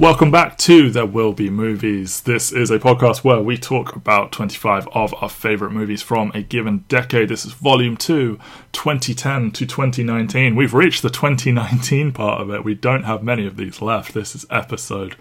Welcome back to There Will Be Movies. This is a podcast where we talk about 25 of our favourite movies from a given decade. This is volume 2, 2010 to 2019. We've reached the 2019 part of it. We don't have many of these left. This is episode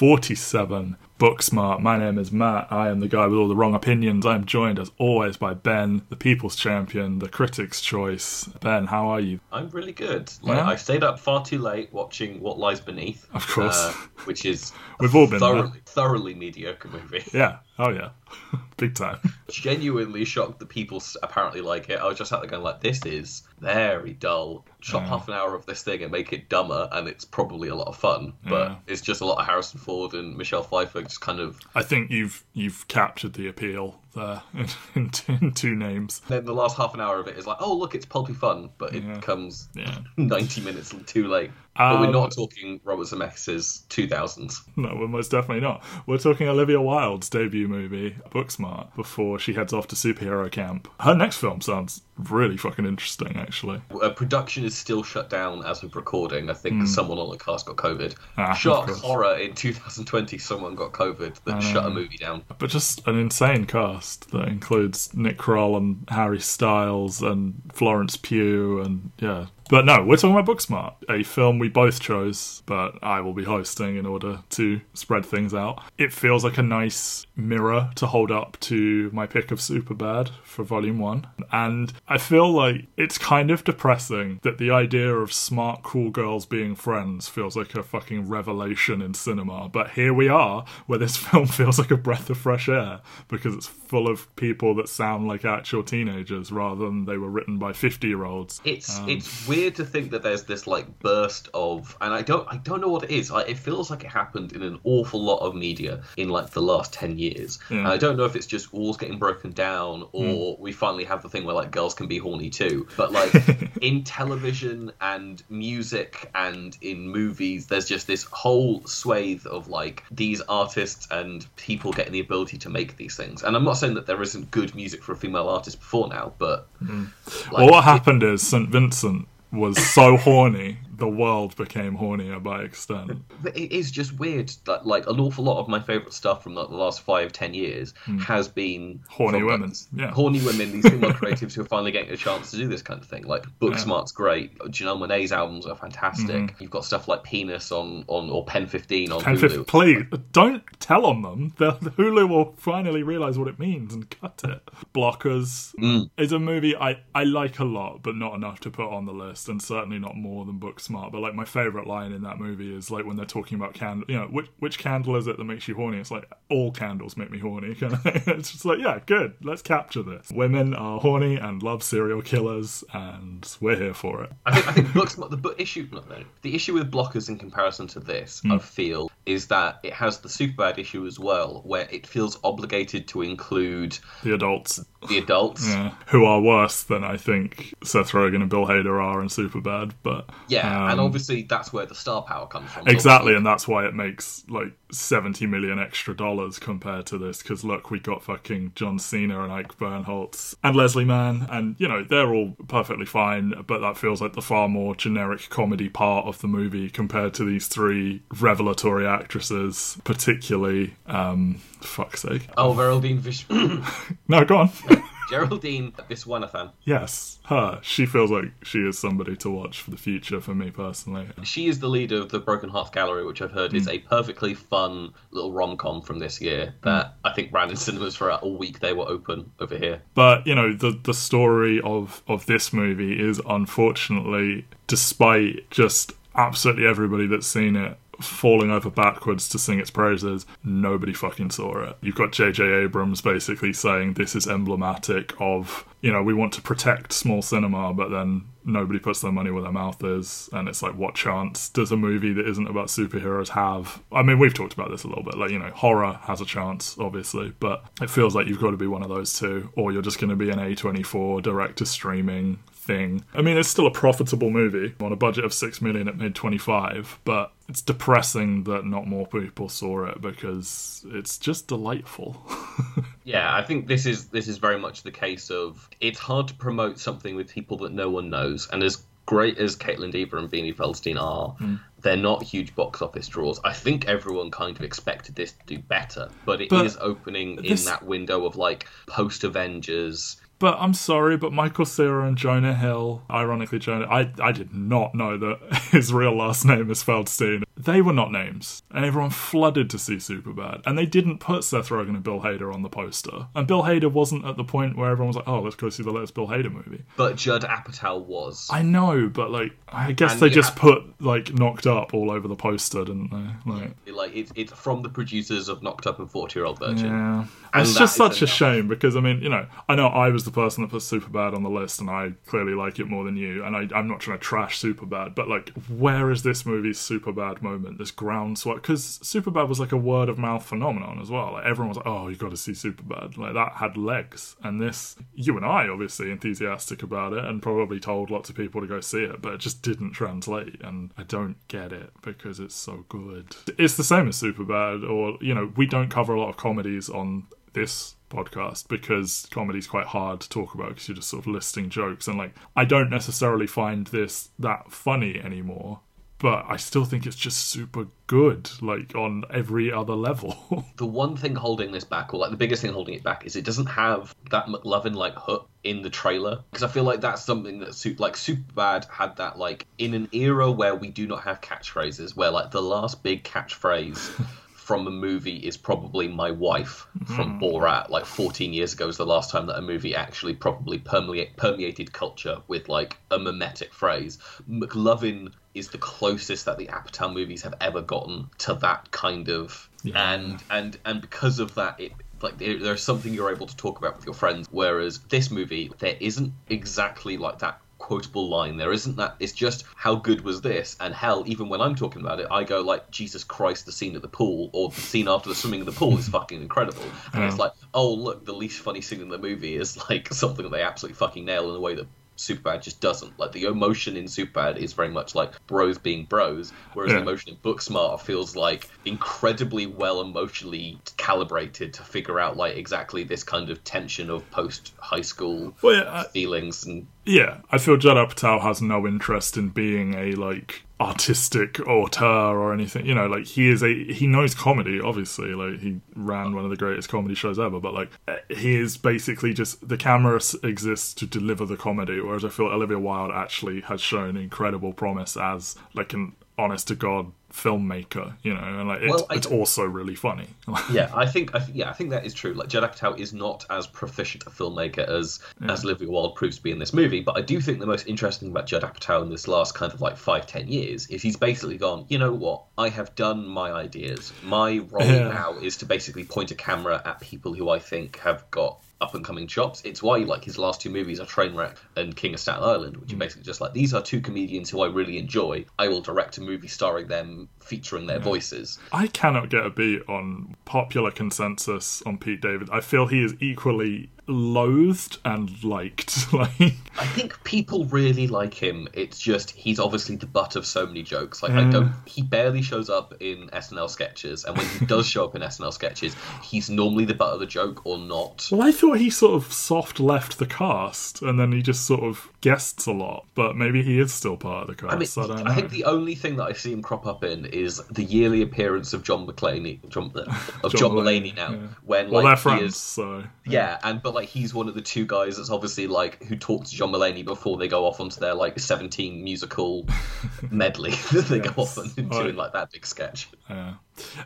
47. Booksmart. My name is Matt. I am the guy with all the wrong opinions. I am joined, as always, by Ben, the people's champion, the critic's choice. Ben, how are you? I'm really good. Like, Yeah? I stayed up far too late watching What Lies Beneath. Of course. uh, which is We've all been thoroughly, thoroughly mediocre movie. Yeah. Oh, yeah. Big time. Genuinely shocked that people apparently like it. I was just sat there going like, this is very dull. Chop Yeah. half an hour of this thing and make it dumber, and it's probably a lot of fun. But Yeah. it's just a lot of Harrison Ford and Michelle Pfeiffer just kind of. I think you've you've captured the appeal there in, in, two- in two names. Then the last half an hour of it is like, oh look, it's pulpy fun, but it Yeah. comes Yeah. 90 minutes too late. But we're Um, not talking Robert Zemeckis' 2000s. No, we're most definitely not. We're talking Olivia Wilde's debut movie, Booksmart, before she heads off to superhero camp. Her next film sounds really fucking interesting, actually. Uh, production is still shut down as of recording. I think someone on the cast got COVID. Ah, Shock, horror in 2020, someone got COVID that shut a movie down. But just an insane cast that includes Nick Kroll and Harry Styles and Florence Pugh and yeah. But no, we're talking about Booksmart, a film we both chose, but I will be hosting in order to spread things out. It feels like a nice mirror to hold up to my pick of Superbad for Volume 1. And I feel like it's kind of depressing that the idea of smart, cool girls being friends feels like a fucking revelation in cinema. But here we are, where this film feels like a breath of fresh air because it's full of people that sound like actual teenagers rather than they were written by 50 year olds. It's Um, it's weird to think that there's this like burst of, and I don't I don't know what it is. Like, it feels like it happened in an awful lot of media in like the last ten years. And I don't know if it's just walls getting broken down or Hmm. we finally have the thing where like girls can be horny too. But like in television and music and in movies, there's just this whole swathe of like these artists and people getting the ability to make these things. And I'm not saying that there isn't good music for a female artist before now, but Hmm. like, well, what happened is St. Vincent was so horny, the world became hornier by extent. It is just weird that like an awful lot of my favorite stuff from like, the last five ten years has been. Horny women, yeah. horny women these female creatives who are finally getting a chance to do this kind of thing like booksmart's great janelle Monae's albums are fantastic you've got stuff like penis on on or pen 15 on And hulu fifth, please don't tell on them. The, the Hulu will finally realize what it means and cut it. Blockers Mm. is a movie I, I like a lot, but not enough to put on the list, and certainly not more than Booksmart. But like my favorite line in that movie is like when they're talking about candle, you know, which which candle is it that makes you horny? It's like all candles make me horny. Kind of. It's just like yeah, good. Let's capture this. Women are horny and love serial killers, and we're here for it. I think, I think Booksmart, the book issue, no, no, the issue with blockers in comparison to this, Hmm. I feel, is that it has the Superbad issue as well, where it feels obligated to include The adults the adults. Yeah, who are worse than I think Seth Rogen and Bill Hader are in Superbad. But Yeah, and um, obviously that's where the star power comes from. exactly, and that's why it makes like seventy million extra dollars compared to this. Because look, we got fucking John Cena and Ike Barinholtz and Leslie Mann, and you know they're all perfectly fine. But that feels like the far more generic comedy part of the movie compared to these three revelatory actresses, particularly. um Fuck's sake. Oh, Geraldine Vish- No, go on. Geraldine this one I Viswanathan. yes, her. She feels like she is somebody to watch for the future for me personally. She is the leader of the Broken Hearts Gallery, which I've heard is Hmm. a perfectly fun little rom com from this year that I think ran in cinemas for a week. They were open over here. But you know, the the story of of this movie is unfortunately, despite just absolutely everybody that's seen it falling over backwards to sing its praises, nobody fucking saw it. You've got J.J. Abrams basically saying this is emblematic of you know we want to protect small cinema, but then nobody puts their money where their mouth is, and it's like, what chance does a movie that isn't about superheroes have? I mean, we've talked about this a little bit. Like, you know, horror has a chance, obviously, but it feels like you've got to be one of those two, or you're just going to be an A24 direct to streaming thing. I mean, it's still a profitable movie on a budget of six million. It made 25, but it's depressing that not more people saw it because it's just delightful. Yeah, I think this is this is very much the case of it's hard to promote something with people that no one knows, and as great as Caitlin Dever and Beanie Feldstein are, hmm. They're not huge box office draws. I think everyone kind of expected this to do better, but it is But opening this- in that window of like post Avengers. But I'm sorry, but Michael Cera and Jonah Hill, ironically, Jonah, I, I did not know that his real last name is Feldstein. They were not names, and everyone flooded to see Superbad. And they didn't put Seth Rogen and Bill Hader on the poster. And Bill Hader wasn't at the point where everyone was like, oh, let's go see the latest Bill Hader movie. But Judd Apatow was. I know, but like, I guess And they just put like knocked up all over the poster, didn't they? Like, like it's it's from the producers of Knocked Up and Forty Year Old Virgin. Yeah. And it's just such a enough. shame because I mean, you know, I know I was the person that put Superbad on the list, and I clearly like it more than you. And I, I'm not trying to trash Superbad, but like, where is this movie's Superbad moment? This groundswell because Superbad was like a word of mouth phenomenon as well. Like everyone was like, "Oh, you got to see Superbad." Like that had legs, and this, you and I, obviously enthusiastic about it, and probably told lots of people to go see it, but it just didn't translate, and I don't get it because it's so good. It's the same as Superbad, or you know, we don't cover a lot of comedies on this podcast because comedy's quite hard to talk about because you're just sort of listing jokes and like I don't necessarily find this that funny anymore but I still think it's just super good like on every other level The one thing holding this back, or like the biggest thing holding it back, is it doesn't have that McLovin like hook in the trailer because I feel like that's something that su- like Superbad had that like in an era where we do not have catchphrases, where like the last big catchphrase. From a movie is probably my wife from hmm. Borat. Like 14 years ago is the last time that a movie actually probably permeate, permeated culture with like a mimetic phrase. McLovin is the closest that the Apatow movies have ever gotten to that kind of Yeah. and and and because of that it like there, there's something you're able to talk about with your friends whereas this movie there isn't exactly like that quotable line there isn't that it's just how good was this? And hell even when i'm talking about it i go like jesus christ the scene at the pool or the scene after the swimming in the pool is fucking incredible. And it's like oh look the least funny scene in the movie is like something that they absolutely fucking nail in a way that Superbad just doesn't. Like the emotion in Superbad is very much like bros being bros, whereas Yeah. the emotion in Booksmart feels like incredibly well emotionally calibrated to figure out like exactly this kind of tension of post high school well yeah, I, feelings and yeah I feel Judd Apatow has no interest in being a like artistic auteur or anything you know like he is a he knows comedy obviously like he ran one of the greatest comedy shows ever but like he is basically just the camera exists to deliver the comedy whereas I feel Olivia Wilde actually has shown incredible promise as like an honest to god filmmaker you know and like it's, Well, I- it's also really funny yeah, I think I th- yeah, I think that is true. Like Judd Apatow is not as proficient a filmmaker as as Olivia Wilde proves to be in this movie, but I do think the most interesting about Judd Apatow in this last kind of like five ten years is he's basically gone. You know what? I have done my ideas. My role Yeah. now is to basically point a camera at people who I think have got up and coming chops. It's why like his last two movies are Trainwreck and King of Staten Island, which are mm. basically just like these are two comedians who I really enjoy. I will direct a movie starring them, featuring their voices. I cannot get a beat on popular consensus on Pete David. I feel he is equally loathed and liked. like, I think people really like him. It's just he's obviously the butt of so many jokes. Like I don't he barely shows up in SNL sketches and when he does show up in SNL sketches, he's normally the butt of the joke or not. well, I thought he sort of soft left the cast, and then he just sort of guests a lot. But maybe he is still part of the I mean, cast. I, don't know. I think the only thing that I see him crop up in is the yearly appearance of John McClaney, John, of John, John Mulaney now, yeah. when well, like they're friends, is so Yeah, and but like he's one of the two guys that's obviously like who talks to John Mulaney before they go off onto their like seventeen musical medley that they go off on into Right. like that big sketch. yeah.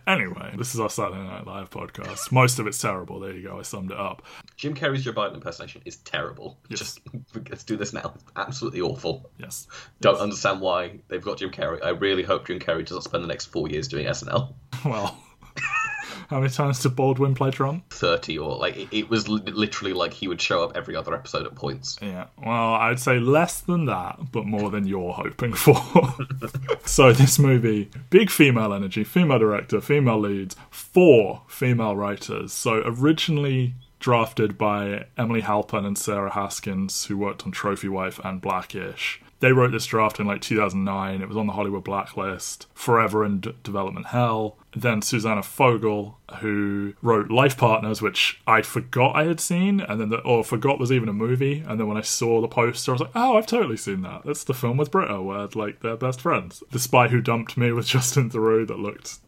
Anyway, this is our Saturday Night Live podcast. Most of it's terrible. There you go. I summed it up. Jim Carrey's Joe Biden impersonation is terrible. Yes. Just let's do this now. Absolutely awful. Yes. Don't understand why they've got Jim Carrey. I really hope Jim Carrey doesn't spend the next four years doing SNL. Well, how many times did Baldwin play Trump? Thirty or like it, it was literally like he would show up every other episode at points. Yeah, well, I'd say less than that, but more than you're hoping for. so, this movie, big female energy, female director, female leads, four female writers. So, originally drafted by Emily Halpern and Sarah Haskins, who worked on Trophy Wife and Blackish. They wrote this draft in like 2009. It was on the Hollywood blacklist, forever in d- development hell. Then Susanna Fogel, who wrote Life Partners, which I forgot I had seen, and then the, or forgot was even a movie. And then when I saw the poster, I was like, oh, I've totally seen that. That's the film with Britta where like they're best friends. The Spy Who Dumped Me with Justin Theroux that looked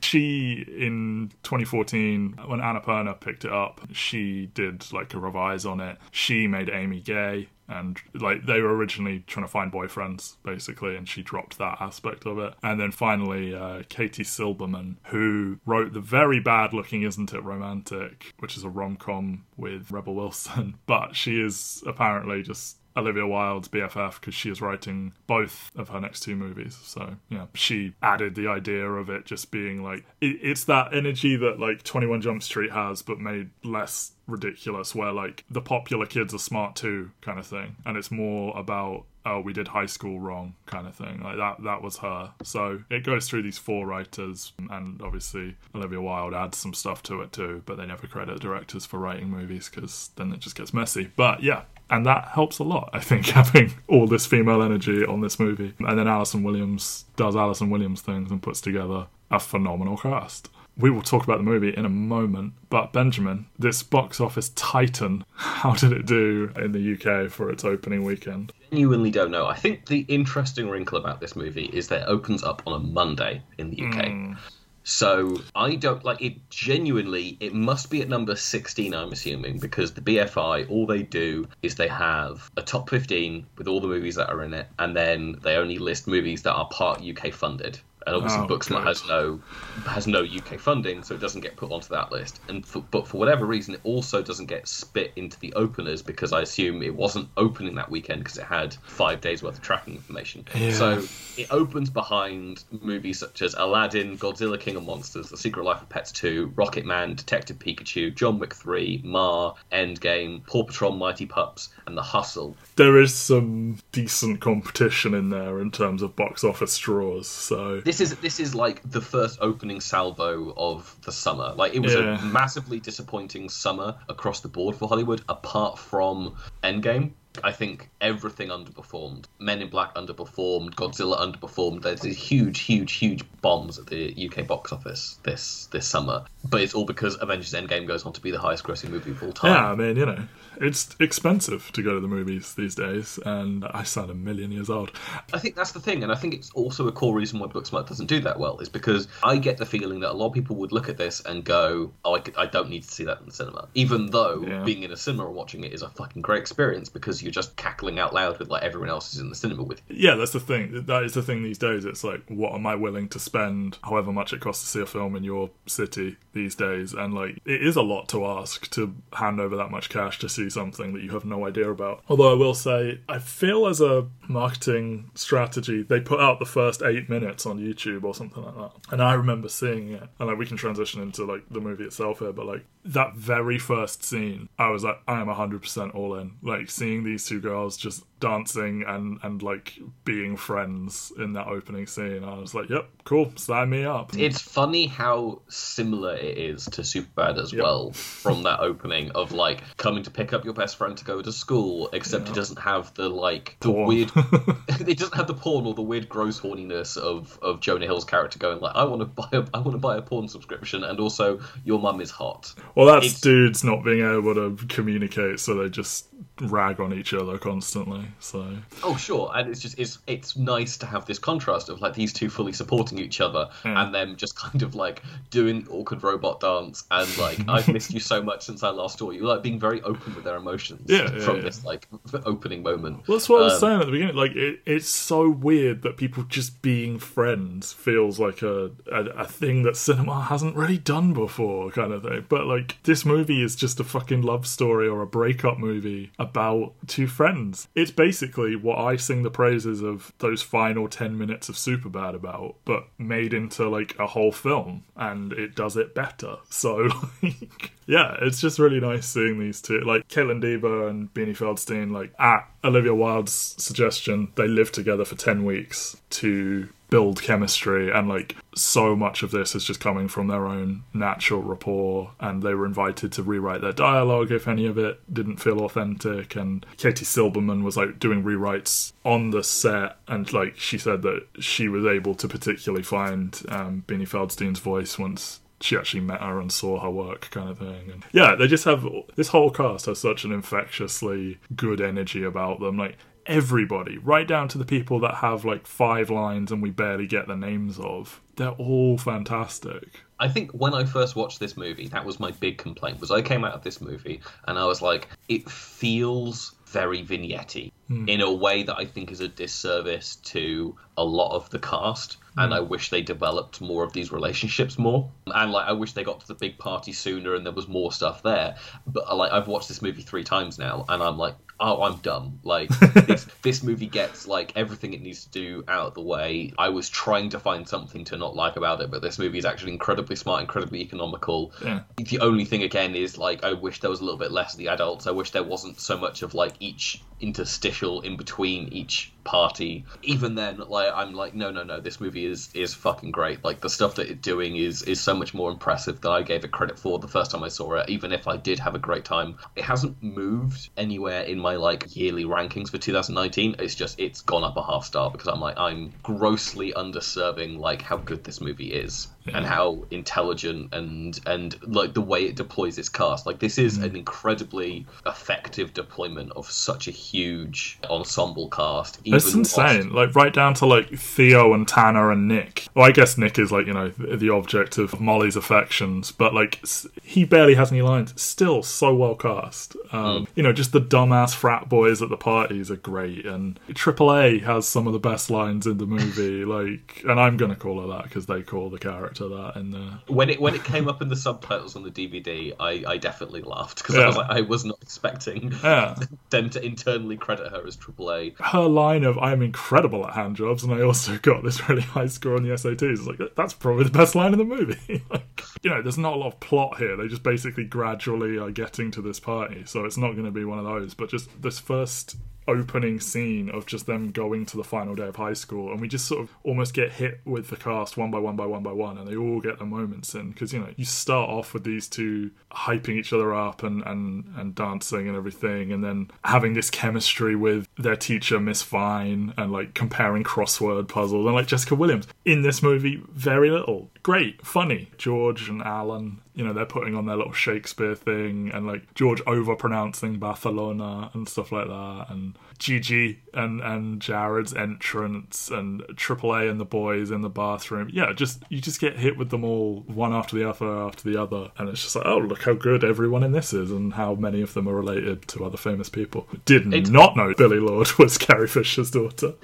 she in 2014 when Annapurna picked it up she did like a revise on it. She made amy gay and like they were originally trying to find boyfriends basically and she dropped that aspect of it. And then finally uh, katie silberman who wrote the very bad looking isn't it romantic which is a rom-com with rebel wilson but she is apparently just Olivia Wilde's BFF because she is writing both of her next two movies. So yeah, she added the idea of it just being like it, it's that energy that like Twenty One Jump Street has, but made less ridiculous. Where like the popular kids are smart too, kind of thing, and it's more about oh we did high school wrong kind of thing. Like that that was her. So it goes through these four writers and obviously olivia wilde adds some stuff to it too but they never credit directors for writing movies because then it just gets messy. But yeah and that helps a lot i think having all this female energy on this movie. And then alison williams does alison williams things and puts together a phenomenal cast we will talk about the movie in a moment, but Benjamin, this box office titan, how did it do in the UK for its opening weekend? Genuinely don't know. I think the interesting wrinkle about this movie is that it opens up on a Monday in the UK. Mm. So I don't like it. Genuinely, it must be at number sixteen. I'm assuming because the BFI, all they do is they have a top fifteen with all the movies that are in it, and then they only list movies that are part UK funded and obviously Oh, Booksmart has no has no UK funding, so it doesn't get put onto that list. And for, but for whatever reason, it also doesn't get spit into the openers because I assume it wasn't opening that weekend because it had five days worth of tracking information. Yeah. So it opens behind movies such as Aladdin, Godzilla King of Monsters, The Secret Life of Pets 2, Rocketman, Detective Pikachu, John Wick 3, Ma, Endgame, Paw Patrol Mighty Pups, and The Hustle. There is some decent competition in there in terms of box office draws, so This is this is like the first opening salvo of the summer. Like it was Yeah. a massively disappointing summer across the board for Hollywood, apart from Endgame. I think everything underperformed. Men in Black underperformed. Godzilla underperformed. There's these huge, huge, huge bombs at the UK box office this this summer. But it's all because Avengers Endgame goes on to be the highest grossing movie of all time. yeah, I mean, you know, it's expensive to go to the movies these days, and I sound a million years old. I think that's the thing, and I think it's also a core reason why Booksmart doesn't do that well, is because I get the feeling that a lot of people would look at this and go, "Oh, I, could, I don't need to see that in the cinema," even though Yeah. being in a cinema and watching it is a fucking great experience because you're just cackling out loud with like everyone else is in the cinema with. you. Yeah, that's the thing. That is the thing these days. It's like, what am I willing to spend, however much it costs to see a film in your city these days? And like, it is a lot to ask to hand over that much cash to see something that you have no idea about. Although I will say, I feel as a marketing strategy, they put out the first eight minutes on YouTube or something like that. And I remember seeing it. And like, we can transition into like the movie itself here, but like, that very first scene, I was like, I am 100% all in. Like, seeing these two girls just dancing and and like being friends in that opening scene i was like yep cool sign me up It's funny how similar it is to Superbad as Yep. well from that opening of like coming to pick up your best friend to go to school, except it doesn't have the like the Porn. weird. it doesn't have the porn or the weird gross horniness of of Jonah Hill's character going like, I want to buy a I want to buy a porn subscription, and also your mum is hot. well that's it's- dudes not being able to communicate so they just rag on each other constantly so Oh sure, and it's just it's it's nice to have this contrast of like these two fully supporting each other and them just kind of like doing awkward robot dance and like I've missed you so much since I last saw you, like being very open with their emotions Yeah, yeah, from yeah. this like opening moment. Well, that's what I was Um, saying at the beginning. Like, it, it's so weird that people just being friends feels like a, a a thing that cinema hasn't really done before, kind of thing. But like, this movie is just a fucking love story or a breakup movie about two friends. It's basically what I sing the praises of those final ten minutes of Superbad about, but made into like a whole film, and it does it better. So, like, yeah, it's just really nice seeing these two, like Caitlin Dever and Beanie Feldstein, like at Olivia Wilde's suggestion, they lived together for 10 weeks to build chemistry and like so much of this is just coming from their own natural rapport and they were invited to rewrite their dialogue if any of it didn't feel authentic and Katie Silberman was like doing rewrites on the set and like she said that she was able to particularly find um, Beanie Feldstein's voice once she actually met her and saw her work kind of thing and yeah they just have this whole cast has such an infectiously good energy about them like everybody right down to the people that have like five lines and we barely get the names of they're all fantastic I think when I first watched this movie, that was my big complaint. Was I came out of this movie and I was like, it feels very vignette Hmm. in a way that I think is a disservice to a lot of the cast. And Hmm. I wish they developed more of these relationships more. And like, I wish they got to the big party sooner and there was more stuff there. But like, I've watched this movie three times now, and I'm like, oh, I'm dumb. Like, this, this movie gets like everything it needs to do out of the way. I was trying to find something to not like about it, but this movie is actually incredibly smart, incredibly economical. Yeah. The only thing again is like, I wish there was a little bit less of the adults. I wish there wasn't so much of like each interstitial in between each party. Even then, like I'm like, no, no, no, this movie is is fucking great. Like the stuff that it's doing is is so much more impressive than I gave it credit for the first time I saw it. Even if I did have a great time, it hasn't moved anywhere in my like yearly rankings for 2019. It's just it's gone up a half star because I'm like I'm grossly underserving like how good this movie is and how intelligent and and like the way it deploys its cast. Like this is an incredibly effective deployment of such a huge ensemble cast. It's insane. whilst- Like right down to like Theo and Tanner and Nick. Well, I guess Nick is like you know the object of Molly's affections, but like he barely has any lines. Still so well cast. Um, You know, just the dumbass frat boys at the parties are great, and AAA has some of the best lines in the movie. like, and I'm gonna call her that because they call the character that in when it when it came up in the subtitles on the DVD, I, I definitely laughed because I was like I was not expecting yeah. them to internally credit her as AAA. her line of "I'm incredible at hand jobs," and I also got this really high score on the SATs. It's like that's probably the best line in the movie. like, you know, there's not a lot of plot here. They just basically gradually are getting to this party, so it's not going to be one of those. But just this first opening scene of just them going to the final day of high school and we just sort of almost get hit with the cast one by one by one by one and they all get their moments in because you know you start off with these two hyping each other up and and and dancing and everything and then having this chemistry with their teacher miss Fine and like comparing crossword puzzles and like jessica williams. In this movie very little. Great. Funny. George and alan you know they're putting on their little shakespeare thing and like george overpronouncing barcelona and stuff like that and gigi and and jared's entrance and aaa and the boys in the bathroom. Yeah just you just get hit with them all one after the other after the other and it's just like oh look how good everyone in this is and how many of them are related to other famous people. Did It's- not know Billie Lourd was carrie fisher's daughter.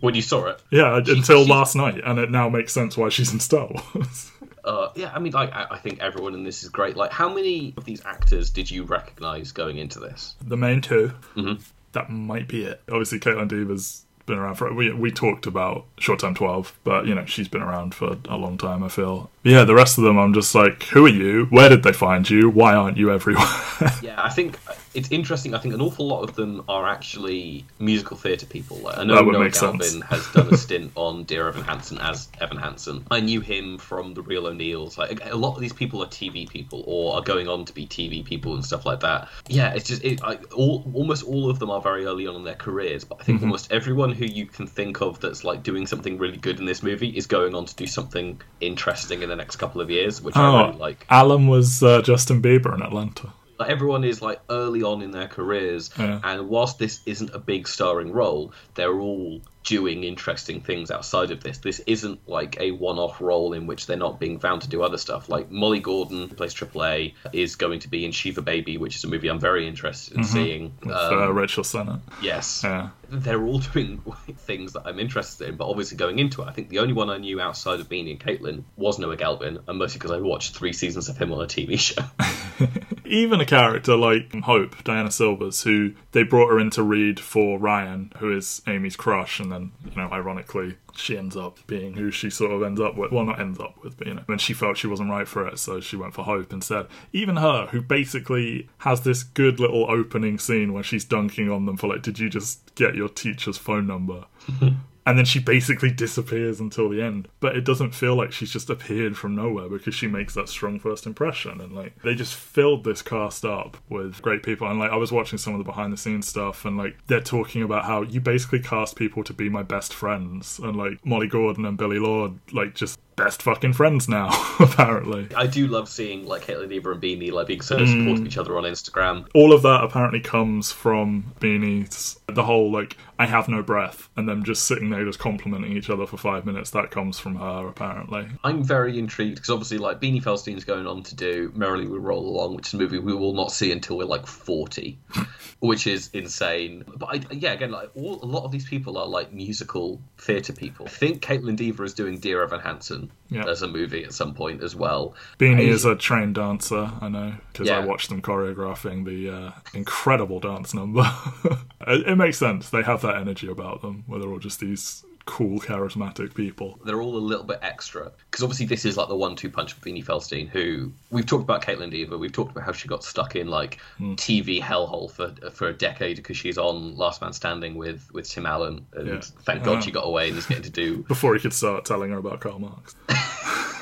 When you saw it, yeah until last night and it now makes sense why she's in star wars uh, yeah, I mean, like I, I think everyone in this is great. Like, how many of these actors did you recognize going into this? the main 2 Mhm. That might be it. Obviously, Caitlin Dever's been around for. We we talked about Short Term Twelve, but you know she's been around for a long time. I feel. Yeah, the rest of them, I'm just like, who are you? Where did they find you? Why aren't you everywhere? Yeah, I think it's interesting. I think an awful lot of them are actually musical theatre people. Like, I know That would Noah Galvin sense. has done a stint on Dear Evan Hansen as Evan Hansen. I knew him from The Real O'Neals. Like a lot of these people are TV people or are going on to be TV people and stuff like that. Yeah, it's just it, I, all almost all of them are very early on in their careers. But I Mm-hmm. think almost everyone who you can think of that's like doing something really good in this movie is going on to do something interesting in the next couple of years, which I oh, really like. Alan was uh, Justin Bieber in Atlanta. Like, everyone is like early on in their careers, Yeah. and whilst this isn't a big starring role, they're all doing interesting things outside of this. This isn't like a one-off role in which they're not being found to do other stuff. Like Molly Gordon, who plays AAA, is going to be in Shiva Baby, which is a movie I'm very interested in seeing. With Um, uh, Rachel Sennott. yes, Yeah. they're all doing things that I'm interested in, but obviously going into it, I think the only one I knew outside of Beanie and Caitlin was Noah Galvin, and mostly because I watched three seasons of him on a TV show. Even a character like Hope, Diana Silvers, who they brought her in to read for Ryan, who is Amy's crush, and then, you know, ironically, she ends up being who she sort of ends up with. Well, not ends up with, but, you know, when she felt she wasn't right for it, so she went for Hope instead. Even her, who basically has this good little opening scene where she's dunking on them for, like, did you just get your teacher's phone number? and then she basically disappears until the end. But it doesn't feel like she's just appeared from nowhere because she makes that strong first impression. And like they just filled this cast up with great people. And like I was watching some of the behind the scenes stuff, and like they're talking about how you basically cast people to be my best friends, and like Molly Gordon and Billie Lourd like just best fucking friends now, apparently. I do love seeing like Caitlin Dever and Beanie like being so supportive of mm. each other on Instagram. All of that apparently comes from Beanie's the whole like I have no breath and them just sitting there just complimenting each other for five minutes. That comes from her apparently. I'm very intrigued because obviously like Beanie Feldstein's going on to do Merrily We Roll Along, which is a movie we will not see until we're like 40, which is insane. But I, yeah, again, like all, a lot of these people are like musical theatre people. I think Caitlin Dever is doing Dear Evan Hansen Yeah. as a movie at some point as well. Beanie I- is a trained dancer, I know, because I watched them choreographing the uh, incredible dance number. it, it makes sense. They have that energy about them, where they're all just these cool, charismatic people. they're all a little bit extra because obviously this is like the one-two punch of Beanie Feldstein, who we've talked about Caitlin Dever, we've talked about how she got stuck in like TV hellhole for for a decade because she's on Last Man Standing with with Tim Allen, and Yeah. thank God Uh. she got away and is getting to do Before he could start telling her about Karl Marx.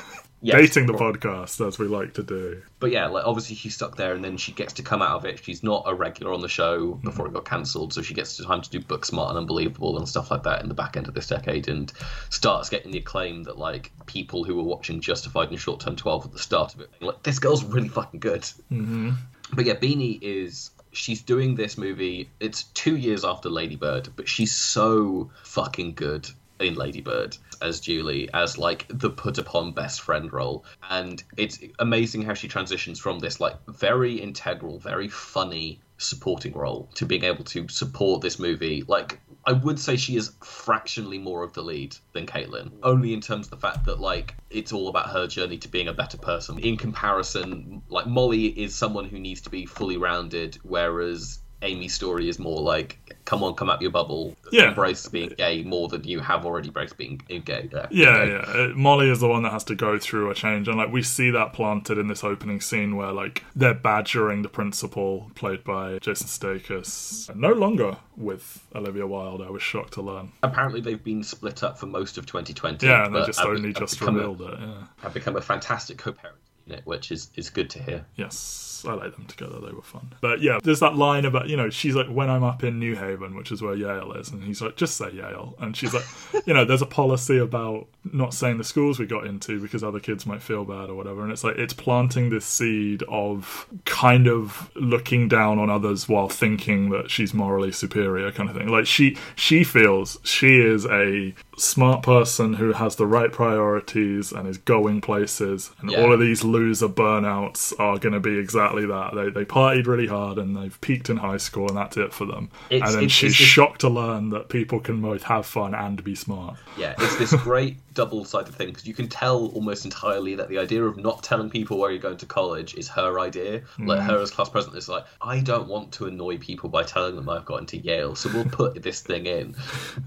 yes, Dating the podcast, as we like to do. But yeah, like obviously she's stuck there, and then she gets to come out of it. She's not a regular on the show Hmm. before it got cancelled, so she gets to time to do Booksmart and Unbelievable and stuff like that in the back end of this decade, and starts getting the acclaim that like people who were watching Justified and Short Term Twelve at the start of it, like this girl's really fucking good. Mm-hmm. But yeah, Beanie is she's doing this movie. It's two years after Lady Bird, but she's so fucking good in Lady Bird as Julie, as like the put upon best friend role. And it's amazing how she transitions from this like very integral, very funny supporting role to being able to support this movie. Like I would say she is fractionally more of the lead than Caitlin, only in terms of the fact that like it's all about her journey to being a better person. In comparison, like Molly is someone who needs to be fully rounded, whereas Amy's story is more like, come on, come out your bubble, Yeah. embrace being gay more than you have already embraced being gay. Yeah, Yeah. Uh, Molly is the one that has to go through a change, and like we see that planted in this opening scene where like they're badgering the principal, played by Jason Sudeikis, no longer with Olivia Wilde. I was shocked to learn. Apparently, they've been split up for most of 2020. Yeah, and they just only have just a- revealed it. Yeah. have become a fantastic co-parent unit, which is is good to hear. Yes, I like them together. They were fun. But yeah, there's that line about, you know, she's like, when I'm up in New Haven, which is where Yale is, and he's like, just say Yale. And she's like, you know, there's a policy about not saying the schools we got into because other kids might feel bad or whatever. And it's like, it's planting this seed of kind of looking down on others while thinking that she's morally superior kind of thing. Like she, she feels she is a smart person who has the right priorities and is going places and Yeah. all of these loser burnouts are going to be exactly that they, they partied really hard and they've peaked in high school and that's it for them It's- and then it's- she's it's shocked to learn that people can both have fun and be smart Yeah, it's this great double-sided thing because you can tell almost entirely that the idea of not telling people where you're going to college is her idea. Like Mm. her as class president is like, I don't want to annoy people by telling them I've got into Yale, so we'll put this thing in.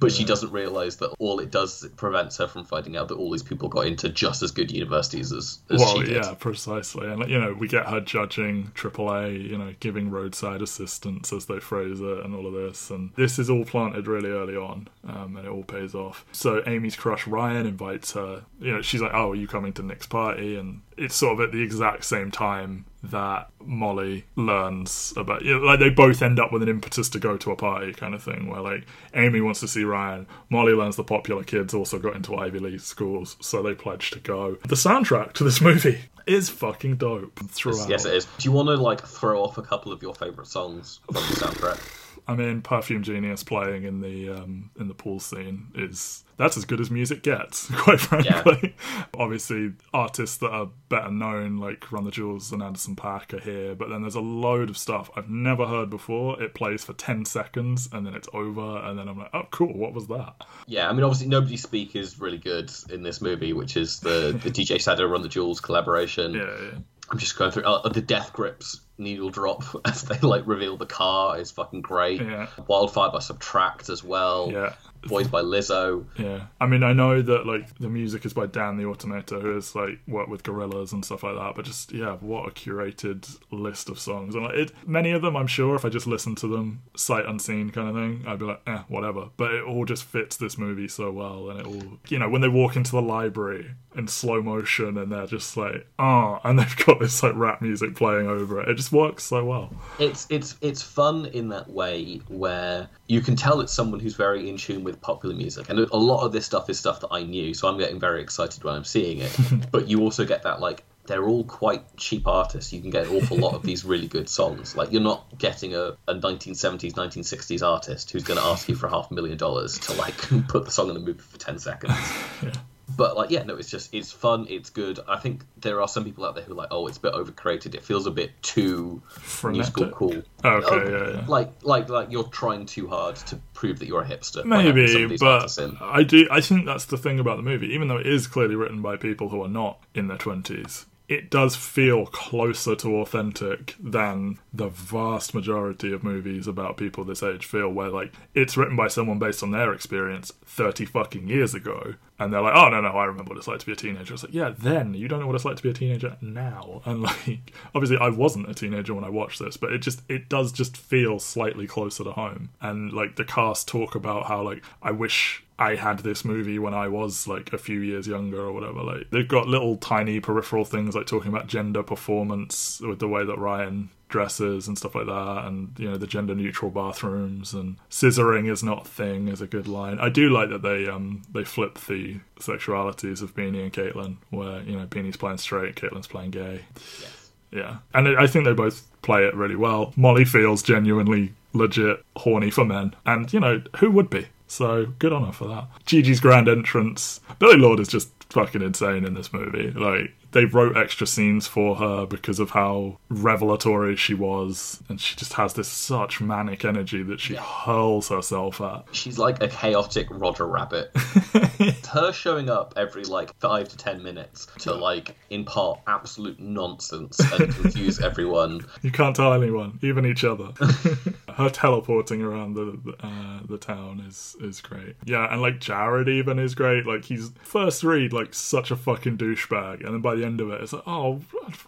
But she doesn't realize that all it does is it prevents her from finding out that all these people got into just as good universities as, as well she did. yeah precisely. And you know we get her judging AAA you know giving roadside assistance as they phrase it and all of this. And this is all planted really early on um, and it all pays off. So Amy's crush Ryan invites her. You know she's like oh are you coming to Nick's party? And it's sort of at the exact same time that Molly learns about you know, like they both end up with an impetus to go to a party kind of thing where like Amy wants to see Ryan Molly learns the popular kids also got into Ivy League schools so they pledge to go the soundtrack to this movie is fucking dope throughout Yes, it is. Do you want to like throw off a couple of your favorite songs from the soundtrack? I mean Perfume Genius playing in the um, in the pool scene is that's as good as music gets quite frankly obviously artists that are better known like Run the Jewels and Anderson Paak are here but then there's a load of stuff I've never heard before it plays for 10 seconds and then it's over and then I'm like oh cool what was that Yeah, I mean, obviously, Nobody Speak is really good in this movie, which is the, the DJ Shadow Run the Jewels collaboration. yeah, yeah. I'm just going through uh, the Death Grips needle drop as they like reveal the car is fucking great. Yeah. Wildfire by SBTRKT as well. Yeah. voiced by Lizzo. Yeah, I mean, I know that like the music is by Dan the Automator, who has like worked with Gorillaz and stuff like that. But just yeah, what a curated list of songs. And like, it, many of them, I'm sure, if I just listened to them sight unseen kind of thing, I'd be like, eh, whatever. But it all just fits this movie so well, and it all, you know, when they walk into the library in slow motion and they're just like, ah, oh, and they've got this like rap music playing over it. It just works so well. It's it's it's fun in that way where you can tell it's someone who's very in tune with popular music, and a lot of this stuff is stuff that I knew, so I'm getting very excited when I'm seeing it. but you also get that like they're all quite cheap artists. You can get an awful lot of these really good songs. Like you're not getting a, a 1970s, 1960s artist who's going to ask you for half a million dollars to like put the song in the movie for 10 seconds. yeah but like yeah no it's just it's fun it's good. I think there are some people out there who are like oh it's a bit overcreated. It feels a bit too Frenetic. musical cool oh, okay oh, yeah, yeah. like like like you're trying too hard to prove that you're a hipster. Maybe but i do i think that's the thing about the movie. Even though it is clearly written by people who are not in their 20s it does feel closer to authentic than the vast majority of movies about people this age feel, where like it's written by someone based on their experience 30 fucking years ago, and they're like, oh no, no, I remember what it's like to be a teenager. It's like, yeah, then you don't know what it's like to be a teenager now. And like, obviously, I wasn't a teenager when I watched this, but it just, it does just feel slightly closer to home. And like the cast talk about how like, I wish I had this movie when I was like a few years younger or whatever. Like they've got little tiny peripheral things like talking about gender performance with the way that Ryan dresses and stuff like that, and you know the gender neutral bathrooms and scissoring is not a thing is a good line. I do like that they um they flip the sexualities of Beanie and Caitlin, where you know Beanie's playing straight, Caitlin's playing gay. Yes. Yeah, and I think they both play it really well. Molly feels genuinely legit horny for men, and you know who would be. So good on her for that. Gigi's grand entrance. Billie Lourd is just fucking insane in this movie. Like they wrote extra scenes for her because of how revelatory she was, and she just has this such manic energy that she yeah. hurls herself at. She's like a chaotic Roger Rabbit. her showing up every like five to ten minutes to like impart absolute nonsense and confuse everyone. You can't tell anyone, even each other. her teleporting around the uh, the town is is great. Yeah, and like Jared even is great. Like he's first read like such a fucking douchebag, and then by the end of it, it's like, oh,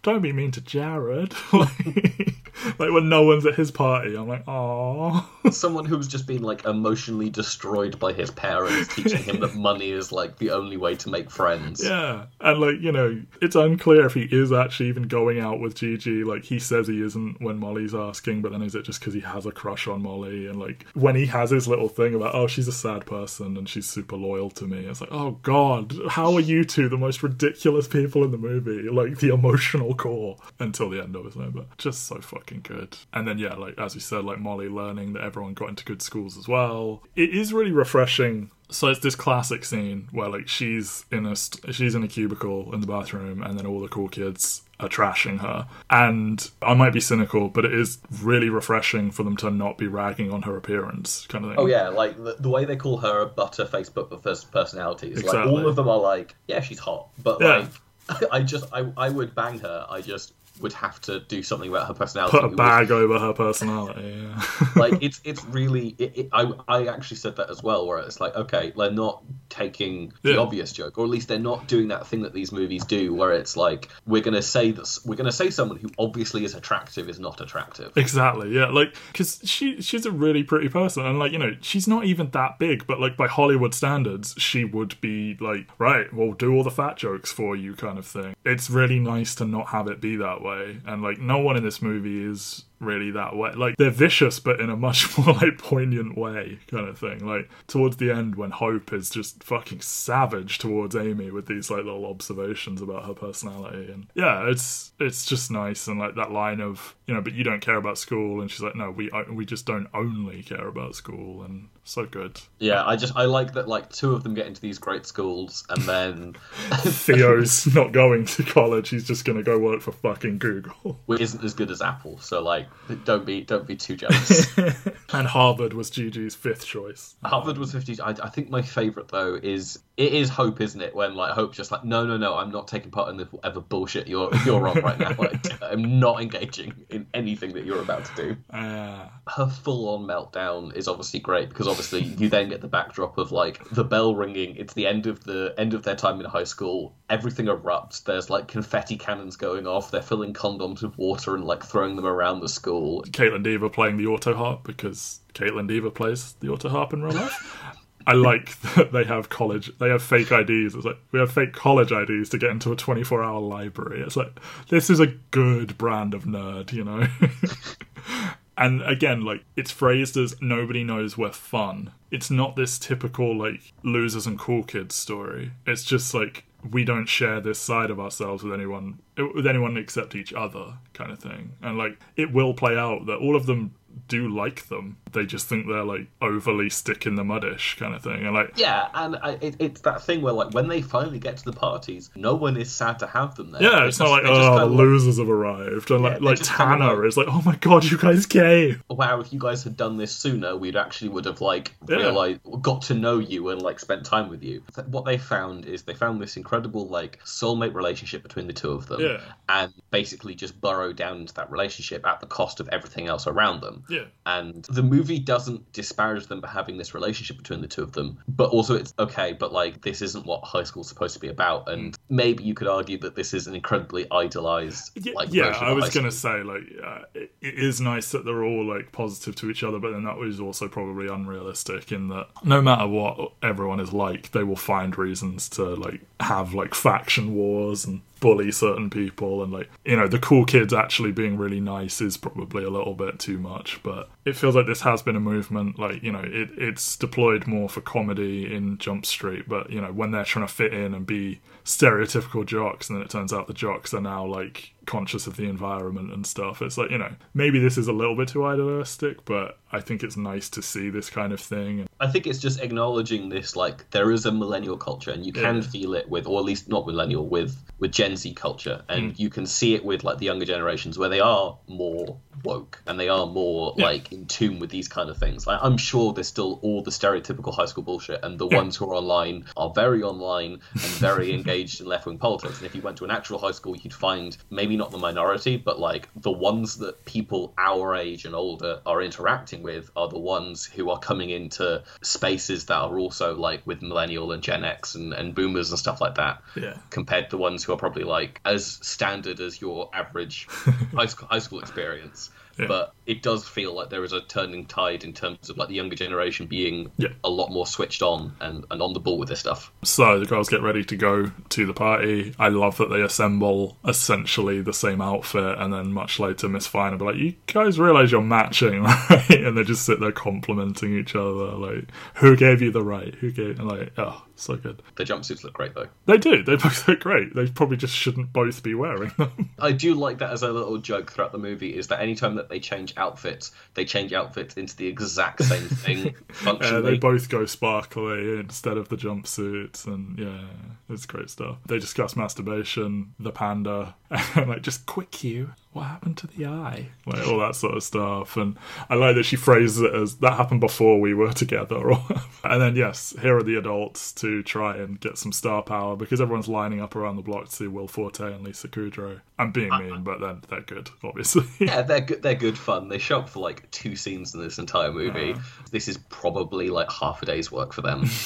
don't be mean to Jared. like, like when no one's at his party, I'm like, oh. Someone who's just been like emotionally destroyed by his parents, teaching him that money is like the only way to make friends. Yeah, and like you know, it's unclear if he is actually even going out with Gigi. Like he says he isn't when Molly's asking, but then is it just because he has a crush on Molly? And like when he has his little thing about, oh, she's a sad person and she's super loyal to me. It's like, oh god, how are you two the most ridiculous people in the movie? Like the emotional core until the end, obviously, but just so fucking good. And then yeah, like as we said, like Molly learning that everyone got into good schools as well. It is really refreshing so it's this classic scene where like she's in a st- she's in a cubicle in the bathroom and then all the cool kids are trashing her and i might be cynical but it is really refreshing for them to not be ragging on her appearance kind of thing oh yeah like the, the way they call her a butter facebook but first personalities exactly. like all of them are like yeah she's hot but yeah. like i just I, I would bang her i just would have to do something about her personality. Put a bag over her personality. Yeah. like it's it's really. It, it, I I actually said that as well, where it's like, okay, they're not taking the yeah. obvious joke, or at least they're not doing that thing that these movies do, where it's like we're gonna say that we're gonna say someone who obviously is attractive is not attractive. Exactly. Yeah. Like because she she's a really pretty person, and like you know she's not even that big, but like by Hollywood standards, she would be like right. Well, do all the fat jokes for you, kind of thing. It's really nice to not have it be that way way, and like no one in this movie is really that way. Like they're vicious, but in a much more like poignant way, kind of thing. Like towards the end, when Hope is just fucking savage towards Amy with these like little observations about her personality, and yeah, it's it's just nice. And like that line of you know, but you don't care about school, and she's like, no, we uh, we just don't only care about school, and so good. Yeah, I just I like that like two of them get into these great schools, and then Theo's not going to college; he's just going to go work for fucking Google, which isn't as good as Apple. So like Don't be don't be too jealous. and Harvard was Gigi's fifth choice. Harvard was 50. I, I think my favourite though is it is Hope, isn't it? When like Hope's just like, no, no, no, I'm not taking part in this whatever bullshit you're you're on right now. Like, I'm not engaging in anything that you're about to do. Uh, Her full on meltdown is obviously great because obviously you then get the backdrop of like the bell ringing. It's the end of the end of their time in high school. Everything erupts. There's like confetti cannons going off. They're filling condoms with water and like throwing them around the school. Caitlin Dever playing the auto harp because Caitlin Dever plays the auto harp in real life. I like that they have college, they have fake IDs. It's like we have fake college IDs to get into a 24 hour library. It's like this is a good brand of nerd, you know? and again, like it's phrased as nobody knows we're fun. It's not this typical like losers and cool kids story. It's just like we don't share this side of ourselves with anyone with anyone except each other kind of thing. And like it will play out that all of them do like them. They just think they're like overly stick in the muddish kind of thing. And like Yeah, and I, it, it's that thing where like when they finally get to the parties, no one is sad to have them there. yeah, it's just- not like oh the like, losers have arrived. And Yeah, like like Tanner like- is like, Oh my god, you guys came. wow, if you guys had done this sooner, we'd actually would have like Yeah. realized, got to know you and like spent time with you. What they found is they found this incredible like soulmate relationship between the two of them, Yeah. and basically just burrow down into that relationship at the cost of everything else around them. Yeah. And the movie doesn't disparage them for having this relationship between the two of them, but also it's okay, but like this isn't what high school's supposed to be about, and maybe you could argue that this is an incredibly idolized like yeah I was gonna say like uh, it, it is nice that they're all like positive to each other, but then that was also probably unrealistic in that no matter what everyone is like, they will find reasons to like have like faction wars and bully certain people and like you know the cool kids actually being really nice is probably a little bit too much but it feels like this has been a movement like you know it, it's deployed more for comedy in jump street but you know when they're trying to fit in and be stereotypical jocks and then it turns out the jocks are now like conscious of the environment and stuff it's like you know maybe this is a little bit too idealistic but i think it's nice to see this kind of thing I think it's just acknowledging this, like there is a millennial culture, and you can Yeah. feel it with, or at least not millennial, with with Gen Z culture, and Mm. you can see it with like the younger generations where they are more woke and they are more Yeah. like in tune with these kind of things. Like, I'm sure there's still all the stereotypical high school bullshit, and the Yeah. ones who are online are very online and very engaged in left wing politics. And if you went to an actual high school, you'd find maybe not the minority, but like the ones that people our age and older are interacting with are the ones who are coming into spaces that are also like with millennial and Gen X and, and boomers and stuff like that yeah compared to ones who are probably like as standard as your average high school, high school experience. Yeah. But it does feel like there is a turning tide in terms of like the younger generation being Yeah. a lot more switched on and, and on the ball with this stuff. So the girls get ready to go to the party. I love that they assemble essentially the same outfit, and then much later, Miss Fine will be like, "You guys realize you're matching, right?" And they just sit there complimenting each other, like, "Who gave you the right? Who gave?" And like, oh, so good. The jumpsuits look great though. They do. They both look great. They probably just shouldn't both be wearing them. I do like that as a little joke throughout the movie is that anytime that they change outfits, they change outfits into the exact same thing Uh, functionally. they both go sparkly instead of the jumpsuits, and yeah, it's great stuff. They discuss masturbation, the panda, and like just quick cue. What happened to the eye? Like all that sort of stuff, and I like that she phrases it as that happened before we were together. And then yes, here are the adults to try and get some star power because everyone's lining up around the block to see Will Forte and Lisa Kudrow. I'm being uh-uh. mean, but then they're good, obviously. yeah, they're good. They're good fun. They show up for like two scenes in this entire movie. This is probably like half a day's work for them.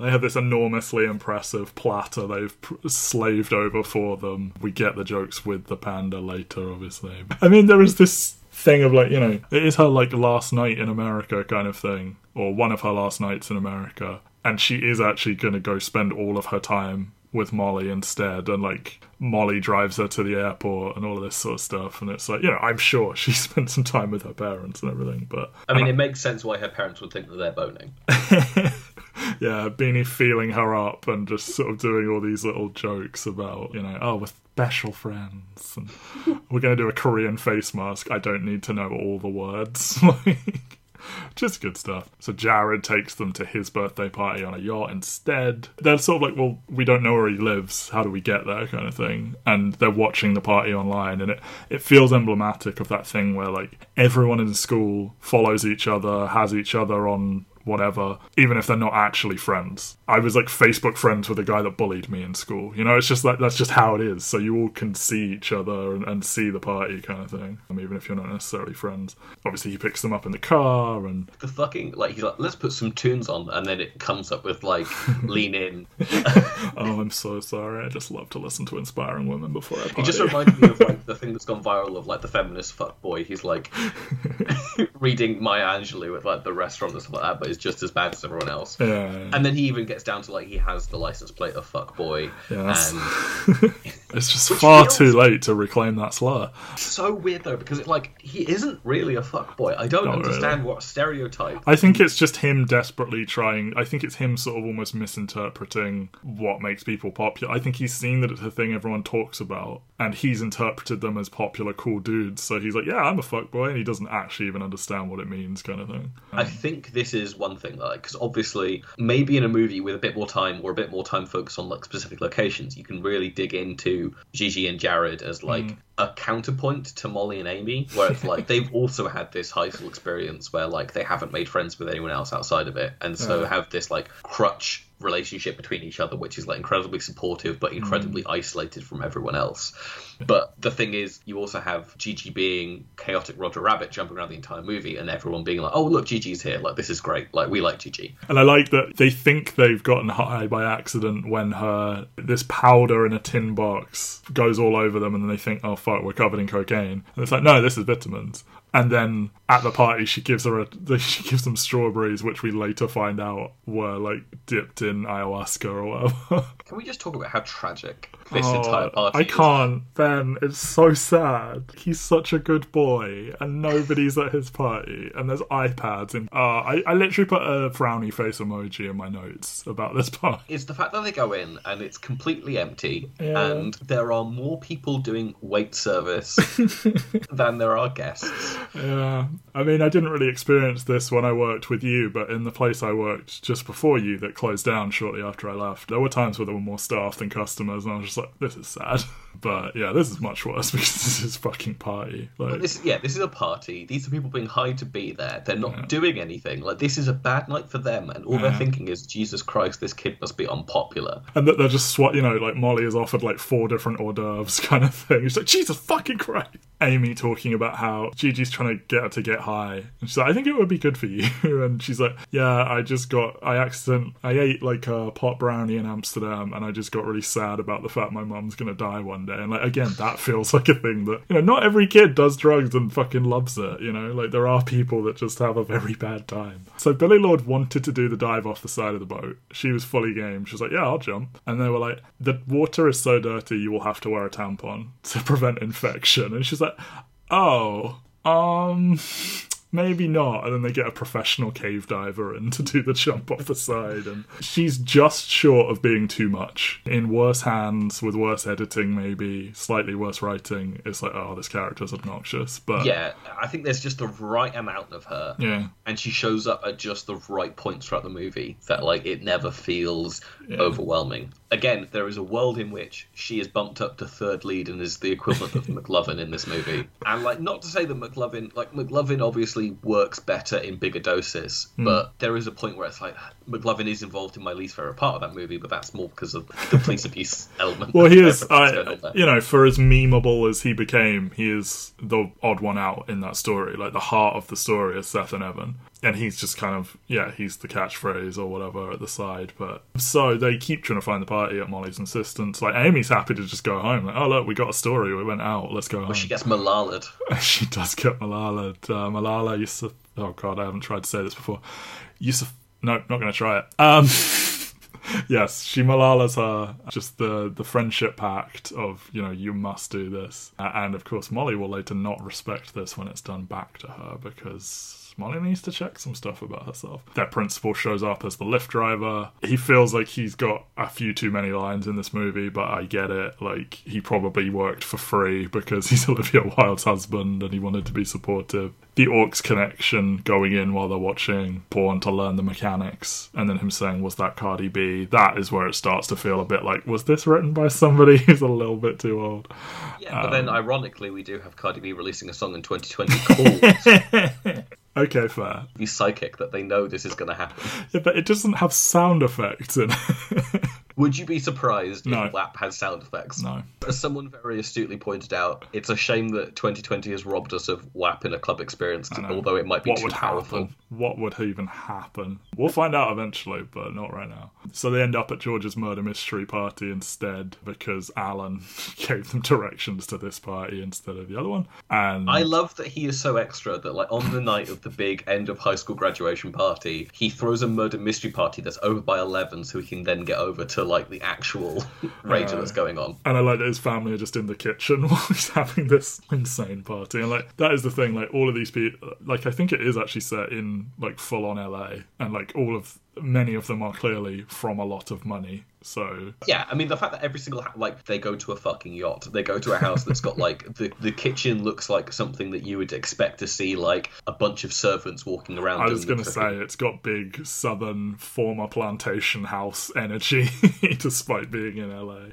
They have this enormously impressive platter they've pr- slaved over for them. We get the jokes with the panda later, obviously. I mean, there is this thing of like, you know, it is her like last night in America kind of thing, or one of her last nights in America, and she is actually going to go spend all of her time with Molly instead, and like Molly drives her to the airport and all of this sort of stuff. And it's like, you know, I'm sure she spent some time with her parents and everything, but I mean, it makes sense why her parents would think that they're boning. yeah, Beanie feeling her up and just sort of doing all these little jokes about, you know, oh, we're special friends. And we're going to do a Korean face mask. I don't need to know all the words. like, Just good stuff. So Jared takes them to his birthday party on a yacht instead. They're sort of like, well, we don't know where he lives. How do we get there, kind of thing. And they're watching the party online, and it it feels emblematic of that thing where like everyone in school follows each other, has each other on whatever, even if they're not actually friends. I was like Facebook friends with a guy that bullied me in school. You know, it's just like that's just how it is. So you all can see each other and, and see the party kind of thing, um, even if you're not necessarily friends. Obviously, he picks them up in the car and The fucking like he's like, let's put some tunes on, and then it comes up with like lean in. oh, I'm so sorry. I just love to listen to inspiring women before I party. It just reminded me of like the thing that's gone viral of like the feminist fuck boy. He's like reading Maya Angelou at like the restaurant and stuff like that, but just as bad as everyone else. yeah. And then he even gets down to like he has the license plate of fuck boy, Yeah, and it's just far too late to reclaim that slur. so weird though because it's like he isn't really a fuck boy. I don't Not understand what stereotype. I think it's just him desperately trying. I think it's him sort of almost misinterpreting what makes people popular. I think he's seen that it's a thing everyone talks about, and he's interpreted them as popular, cool dudes. So he's like, "Yeah, I'm a fuck boy, and he doesn't actually even understand what it means, kind of thing. I think this is one thing, like, because obviously, maybe in a movie with a bit more time or a bit more time focused on like specific locations, you can really dig into Gigi and Jared as hmm. like a counterpoint to Molly and Amy, where it's like they've also had this high school experience where like they haven't made friends with anyone else outside of it, and so Yeah. have this like crutch relationship between each other, which is like incredibly supportive but incredibly hmm. isolated from everyone else. But the thing is, you also have Gigi being chaotic Roger Rabbit jumping around the entire movie, and everyone being like, "Oh, look, Gigi's here! Like, this is great! Like, we like Gigi." And I like that they think they've gotten high by accident when her this powder in a tin box goes all over them, and then they think, "Oh fuck, we're covered in cocaine." And it's like, no, this is vitamins. And then at the party, she gives her a she gives them strawberries, which we later find out were like dipped in ayahuasca or whatever. Can we just talk about how tragic this Oh, entire party I is? can't, Ben. It's so sad. He's such a good boy, and nobody's at his party, and there's iPads. And uh, I, I literally put a frowny face emoji in my notes about this party. It's the fact that they go in and it's completely empty, Yeah. and there are more people doing wait service than there are guests. Yeah, I mean, I didn't really experience this when I worked with you, but in the place I worked just before you that closed down shortly after I left, there were times where there were more staff than customers, and I was just like, this is sad. But yeah, this is much worse because this is fucking party. Like, This, yeah, this is a party. These are people being hired to be there. They're not doing anything. Like this is a bad night for them, and all they're thinking is, "Jesus Christ, this kid must be unpopular." and that they're just swat, you know, like Molly is offered like four different hors d'oeuvres kind of thing. She's like, Jesus fucking Christ. Amy talking about how Gigi's trying to get her to get high. And she's like, I think it would be good for you. And she's like, Yeah, I just got, I accident, I ate like a pot brownie in Amsterdam and I just got really sad about the fact my mum's going to die one day. And like, again, that feels like a thing that, you know, not every kid does drugs and fucking loves it, you know? Like, there are people that just have a very bad time. So Billie Lourd wanted to do the dive off the side of the boat. She was fully game. She was like, Yeah, I'll jump. And they were like, The water is so dirty, you will have to wear a tampon to prevent infection. And she's like, Oh, um, maybe not. And then they get a professional cave diver in to do the jump off the side. And she's just short of being too much. In worse hands, with worse editing, maybe, slightly worse writing, it's like, oh, this character's obnoxious. But Yeah, I think there's just the right amount of her, yeah. and she shows up at just the right points throughout the movie that like it never feels overwhelming. Again, there is a world in which she is bumped up to third lead and is the equivalent of McLovin in this movie. And like, not to say that McLovin, like McLovin, obviously works better in bigger doses, Hmm. but there is a point where it's like McLovin is involved in my least favorite part of that movie, but that's more because of the police abuse element. Well, he is, I, you know, for as memeable as he became, he is the odd one out in that story. Like the heart of the story is Seth and Evan, and he's just kind of yeah, he's the catchphrase or whatever at the side. But so they keep trying to find the party at Molly's insistence. Like Amy's happy to just go home. Like, oh look, we got a story. We went out. Let's go home. She gets Malala'd. she does get Malala. Uh, Malala Yusuf. Oh god, I haven't tried to say this before. Yusuf. No, not going to try it. Um, yes, she Malala's her. Just the the friendship pact of you know you must do this, uh, and of course Molly will later not respect this when it's done back to her because Molly needs to check some stuff about herself. Their principal shows up as the Lyft driver. He feels like he's got a few too many lines in this movie, but I get it. Like, he probably worked for free because he's Olivia Wilde's husband and he wanted to be supportive. The Orcs connection going in while they're watching porn to learn the mechanics, and then him saying, Was that Cardi B? That is where it starts to feel a bit like, Was this written by somebody who's a little bit too old? Yeah, but then um, ironically, we do have Cardi B releasing a song in 2020 called Okay, fair. The Psychic that they know this is going to happen. Yeah, but it doesn't have sound effects in it. Would you be surprised No. if WAP has sound effects? no. As someone very astutely pointed out, it's a shame that 2020 has robbed us of WAP in a club experience, although it might be What too would powerful. happen? What would even happen? We'll find out eventually, but not right now. So they end up at George's murder mystery party instead because Alan gave them directions to this party instead of the other one. And I love that he is so extra that, like, on the night of the big end of high school graduation party, he throws a murder mystery party that's over by 11 so he can then get over to, like, the actual rage that's going on. And I like that his family are just in the kitchen while he's having this insane party. And like that is the thing, like all of these people like I think it is actually set in like full on LA and like all of many of them are clearly from a lot of money. So Yeah, I mean the fact that every single ha- like they go to a fucking yacht, they go to a house that's got like the the kitchen looks like something that you would expect to see like a bunch of servants walking around. I was going to say it's got big southern former plantation house energy despite being in LA.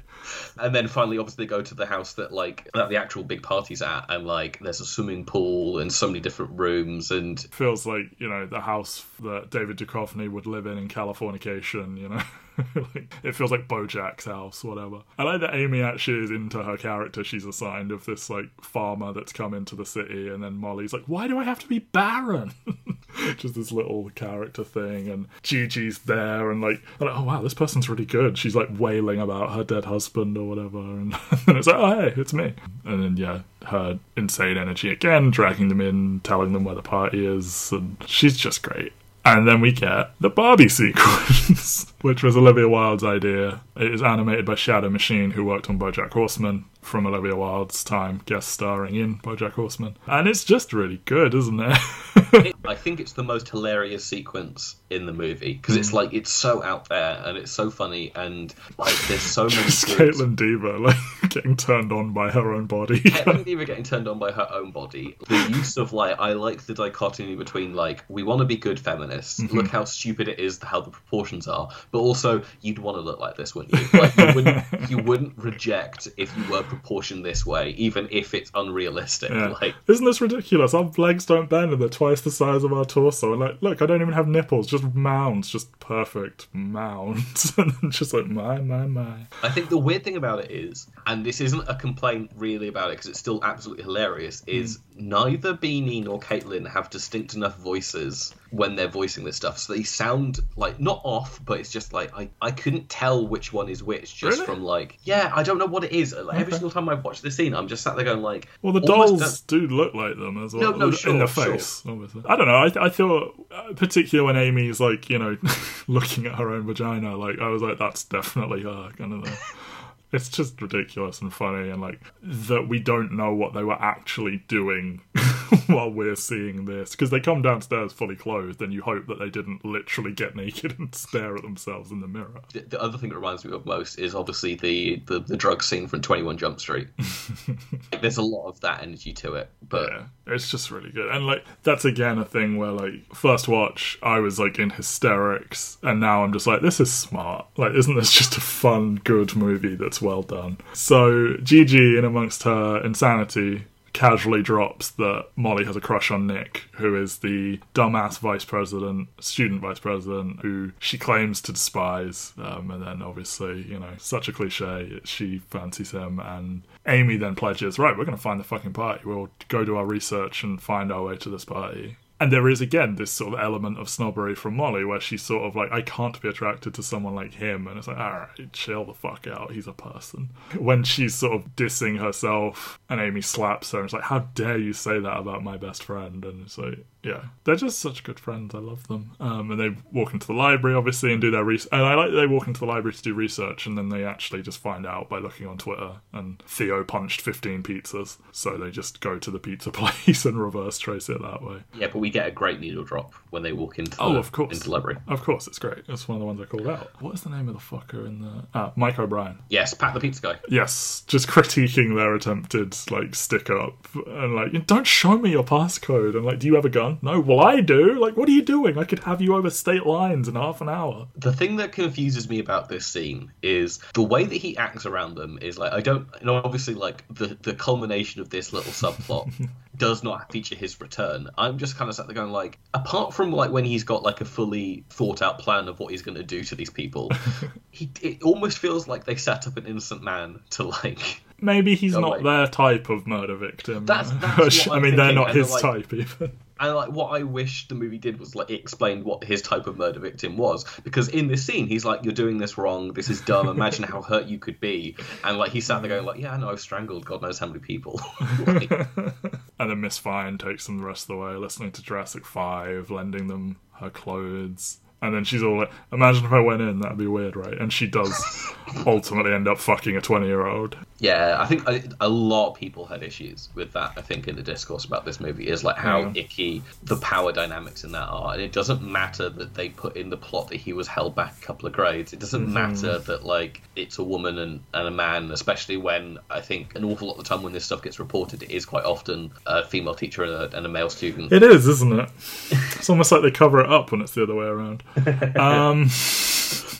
and then finally, obviously, they go to the house that like that the actual big party's at, and like there's a swimming pool and so many different rooms, and Feels like, you know, the house that David Duchovny would live in in Californication, you know. like, it feels like Bojack's house, whatever. I like that Amy actually is into her character she's assigned of this like farmer that's come into the city, and then Molly's like, "Why do I have to be barren?" Just this little character thing, and Gigi's there, and like, like, "Oh wow, this person's really good." She's like wailing about her dead husband or whatever, and then it's like, "Oh hey, it's me." And then yeah, her insane energy again, dragging them in, telling them where the party is, and she's just great. And then we get the Barbie sequence, which was Olivia Wilde's idea. It is animated by Shadow Machine, who worked on BoJack Horseman from Olivia Wilde's time, guest starring in BoJack Horseman. And it's just really good, isn't it? I think it's the most hilarious sequence in the movie because it's like it's so out there and it's so funny and like there's so many. Caitlin Dever like getting turned on by her own body. Caitlin Dever getting turned on by her own body. The use of like, I like the dichotomy between like, we want to be good feminists. Mm-hmm. Look how stupid it is, how the proportions are. But also, you'd want to look like this, wouldn't you? Like, you wouldn't, you wouldn't reject if you were proportioned this way, even if it's unrealistic. Yeah. Like, Isn't this ridiculous? Our legs don't bend and they're twice the size of our torso. And like, look, I don't even have nipples, just mounds, just perfect mounds. and then just like, my, my, my. I think the weird thing about it is, and this isn't a complaint really about it because it's still absolutely hilarious, is hmm. neither Beanie nor Caitlin have distinct enough voices when they're voicing this stuff. So they sound like not off, but it's just like I, I couldn't tell which one is which just Really? from like yeah, I don't know what it is. Like, Every single time I've watched the scene, I'm just sat there going like Well, the dolls do look like them as well. No, no, in sure, the sure. face, obviously. I don't know. I, I thought, uh, particularly when Amy's like, you know, looking at her own vagina, like I was like, that's definitely her kind of thing. It's just ridiculous and funny, and like that we don't know what they were actually doing while we're seeing this because they come downstairs fully clothed, and you hope that they didn't literally get naked and stare at themselves in the mirror. The, the other thing that reminds me of most is obviously the the, the drug scene from Twenty One Jump Street. Like, There's a lot of that energy to it, but Yeah, it's just really good. And like that's again a thing where like first watch I was like in hysterics and now I'm just like this is smart. Like isn't this just a fun good movie that's well done. So Gigi in amongst her insanity casually drops that Molly has a crush on Nick, who is the dumbass vice president, student vice president, who she claims to despise. Um, and then, obviously, you know, such a cliche, she fancies him. And Amy then pledges, right, we're going to find the fucking party. We'll go do our research and find our way to this party. And there is again this sort of element of snobbery from Molly, where she's sort of like, I can't be attracted to someone like him. And it's like, all right, chill the fuck out. He's a person. When she's sort of dissing herself and Amy slaps her, and it's like, how dare you say that about my best friend? And it's like, yeah, they're just such good friends. I love them. Um, and they walk into the library, obviously, and do their research. And I like they walk into the library to do research, and then they actually just find out by looking on Twitter. And Theo punched 15 pizzas. So they just go to the pizza place and reverse trace it that way. yeah, but we get a great needle drop when they walk into the, Oh, of course. into the library. Of course, it's great. It's one of the ones I called out. What is the name of the fucker in the? Ah, Mike O'Brien. Yes, Pat the pizza guy. Yes, just critiquing their attempted like stick up and like, don't show me your passcode. And like, do you have a gun? No. Well, I do. Like, what are you doing? I could have you over state lines in half an hour. The thing that confuses me about this scene is the way that he acts around them is like I don't you know obviously like the the culmination of this little subplot does not feature his return. I'm just kind of sat there going like apart from like when he's got like a fully thought out plan of what he's going to do to these people, he it almost feels like they set up an innocent man to like Maybe he's not their type of murder victim. That's- that's I mean, they're not his like- type even. And like what I wish the movie did was like explained what his type of murder victim was. Because in this scene he's like you're doing this wrong. This is dumb. Imagine how hurt you could be. And like he sat there going like yeah I know. I've strangled God knows how many people. Like, And then Miss Fine takes them the rest of the way, listening to Jurassic Five, lending them her clothes. And then she's all like, imagine if I went in, that'd be weird, right? And she does ultimately end up fucking a 20 year old. yeah I think a, a lot of people had issues with that I think in the discourse about this movie is like how Yeah. icky the power dynamics in that are and it doesn't matter that they put in the plot that he was held back a couple of grades it doesn't mm-hmm. matter that like it's a woman and, and a man especially when I think an awful lot of the time when this stuff gets reported it is quite often a female teacher and a, and a male student It is, isn't it? It's almost like they cover it up when it's the other way around. Um,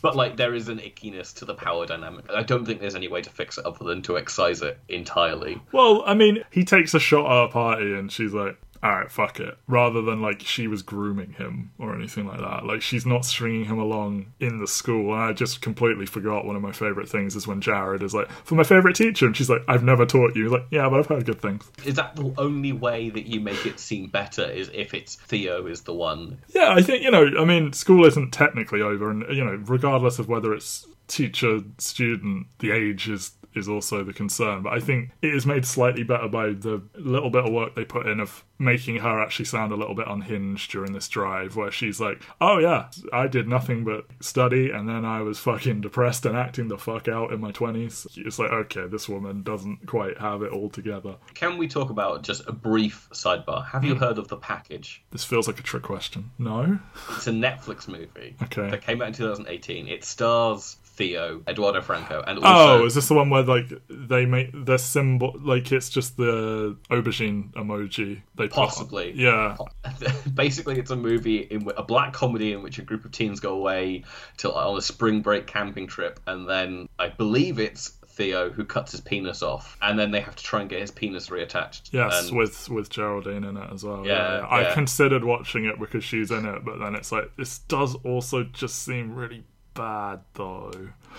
but like there is an ickiness to the power dynamic. I don't think there's any way to fix it other than to excise it entirely. Well, I mean, he takes a shot at a party and she's like, alright, fuck it. Rather than like she was grooming him or anything like that. Like she's not stringing him along in the school. And I just completely forgot one of my favourite things is when Jared is like, for my favourite teacher. And she's like, I've never taught you. He's like, yeah, but I've heard good things. is that the only way that you make it seem better is if it's Theo is the one Yeah, I think, you know, I mean, school isn't technically over. And, you know, regardless of whether it's teacher, student, the age is is also the concern. But I think it is made slightly better by the little bit of work they put in of making her actually sound a little bit unhinged during this drive, where she's like, "Oh yeah, I did nothing but study, and then I was fucking depressed and acting the fuck out in my twenties. It's like, okay, this woman doesn't quite have it all together. Can we talk about just a brief sidebar? Have you hmm. heard of The Package? This feels like a trick question. No. It's a Netflix movie Okay. that came out in 2018. It stars Theo, Eduardo Franco, and oh, also Oh, is this the one where like they make the symbol like it's just the aubergine emoji? They Possibly. yeah. basically it's a movie in a black comedy in which a group of teens go away to on a spring break camping trip, and then I believe it's Theo who cuts his penis off, and then they have to try and get his penis reattached. Yes, And- with with Geraldine in it as well. Yeah, I yeah. considered watching it because she's in it, but then it's like this does also just seem really bad though.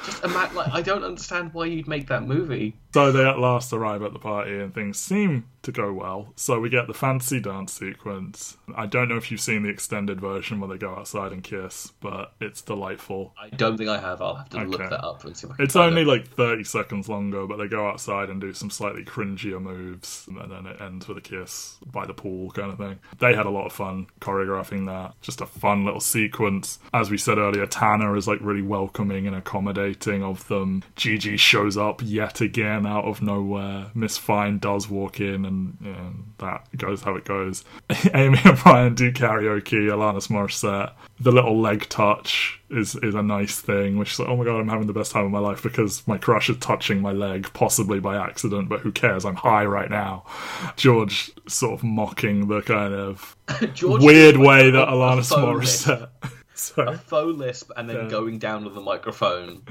just ima- like I don't understand why you'd make that movie. So they at last arrive at the party and things seem to go well. So we get the fancy dance sequence. I don't know if you've seen the extended version where they go outside and kiss, but it's delightful. I don't think I have. I'll have to look Okay. that up and see if I can It's only it. like 30 seconds longer, but they go outside and do some slightly cringier moves, and then it ends with a kiss by the pool kind of thing. They had a lot of fun choreographing that. Just a fun little sequence. As we said earlier, Tanner is like really welcoming and accommodating of them. Gigi shows up yet again out of nowhere. Miss Fine does walk in, and you know, that goes how it goes. Amy and Brian do karaoke, Alanis Morissette. The little leg touch is is a nice thing, which is like, oh my god, I'm having the best time of my life because my crush is touching my leg, possibly by accident, but who cares? I'm high right now. George sort of mocking the kind of weird way that Alanis faux Morissette. A Sorry. faux lisp and then Yeah. going down to the microphone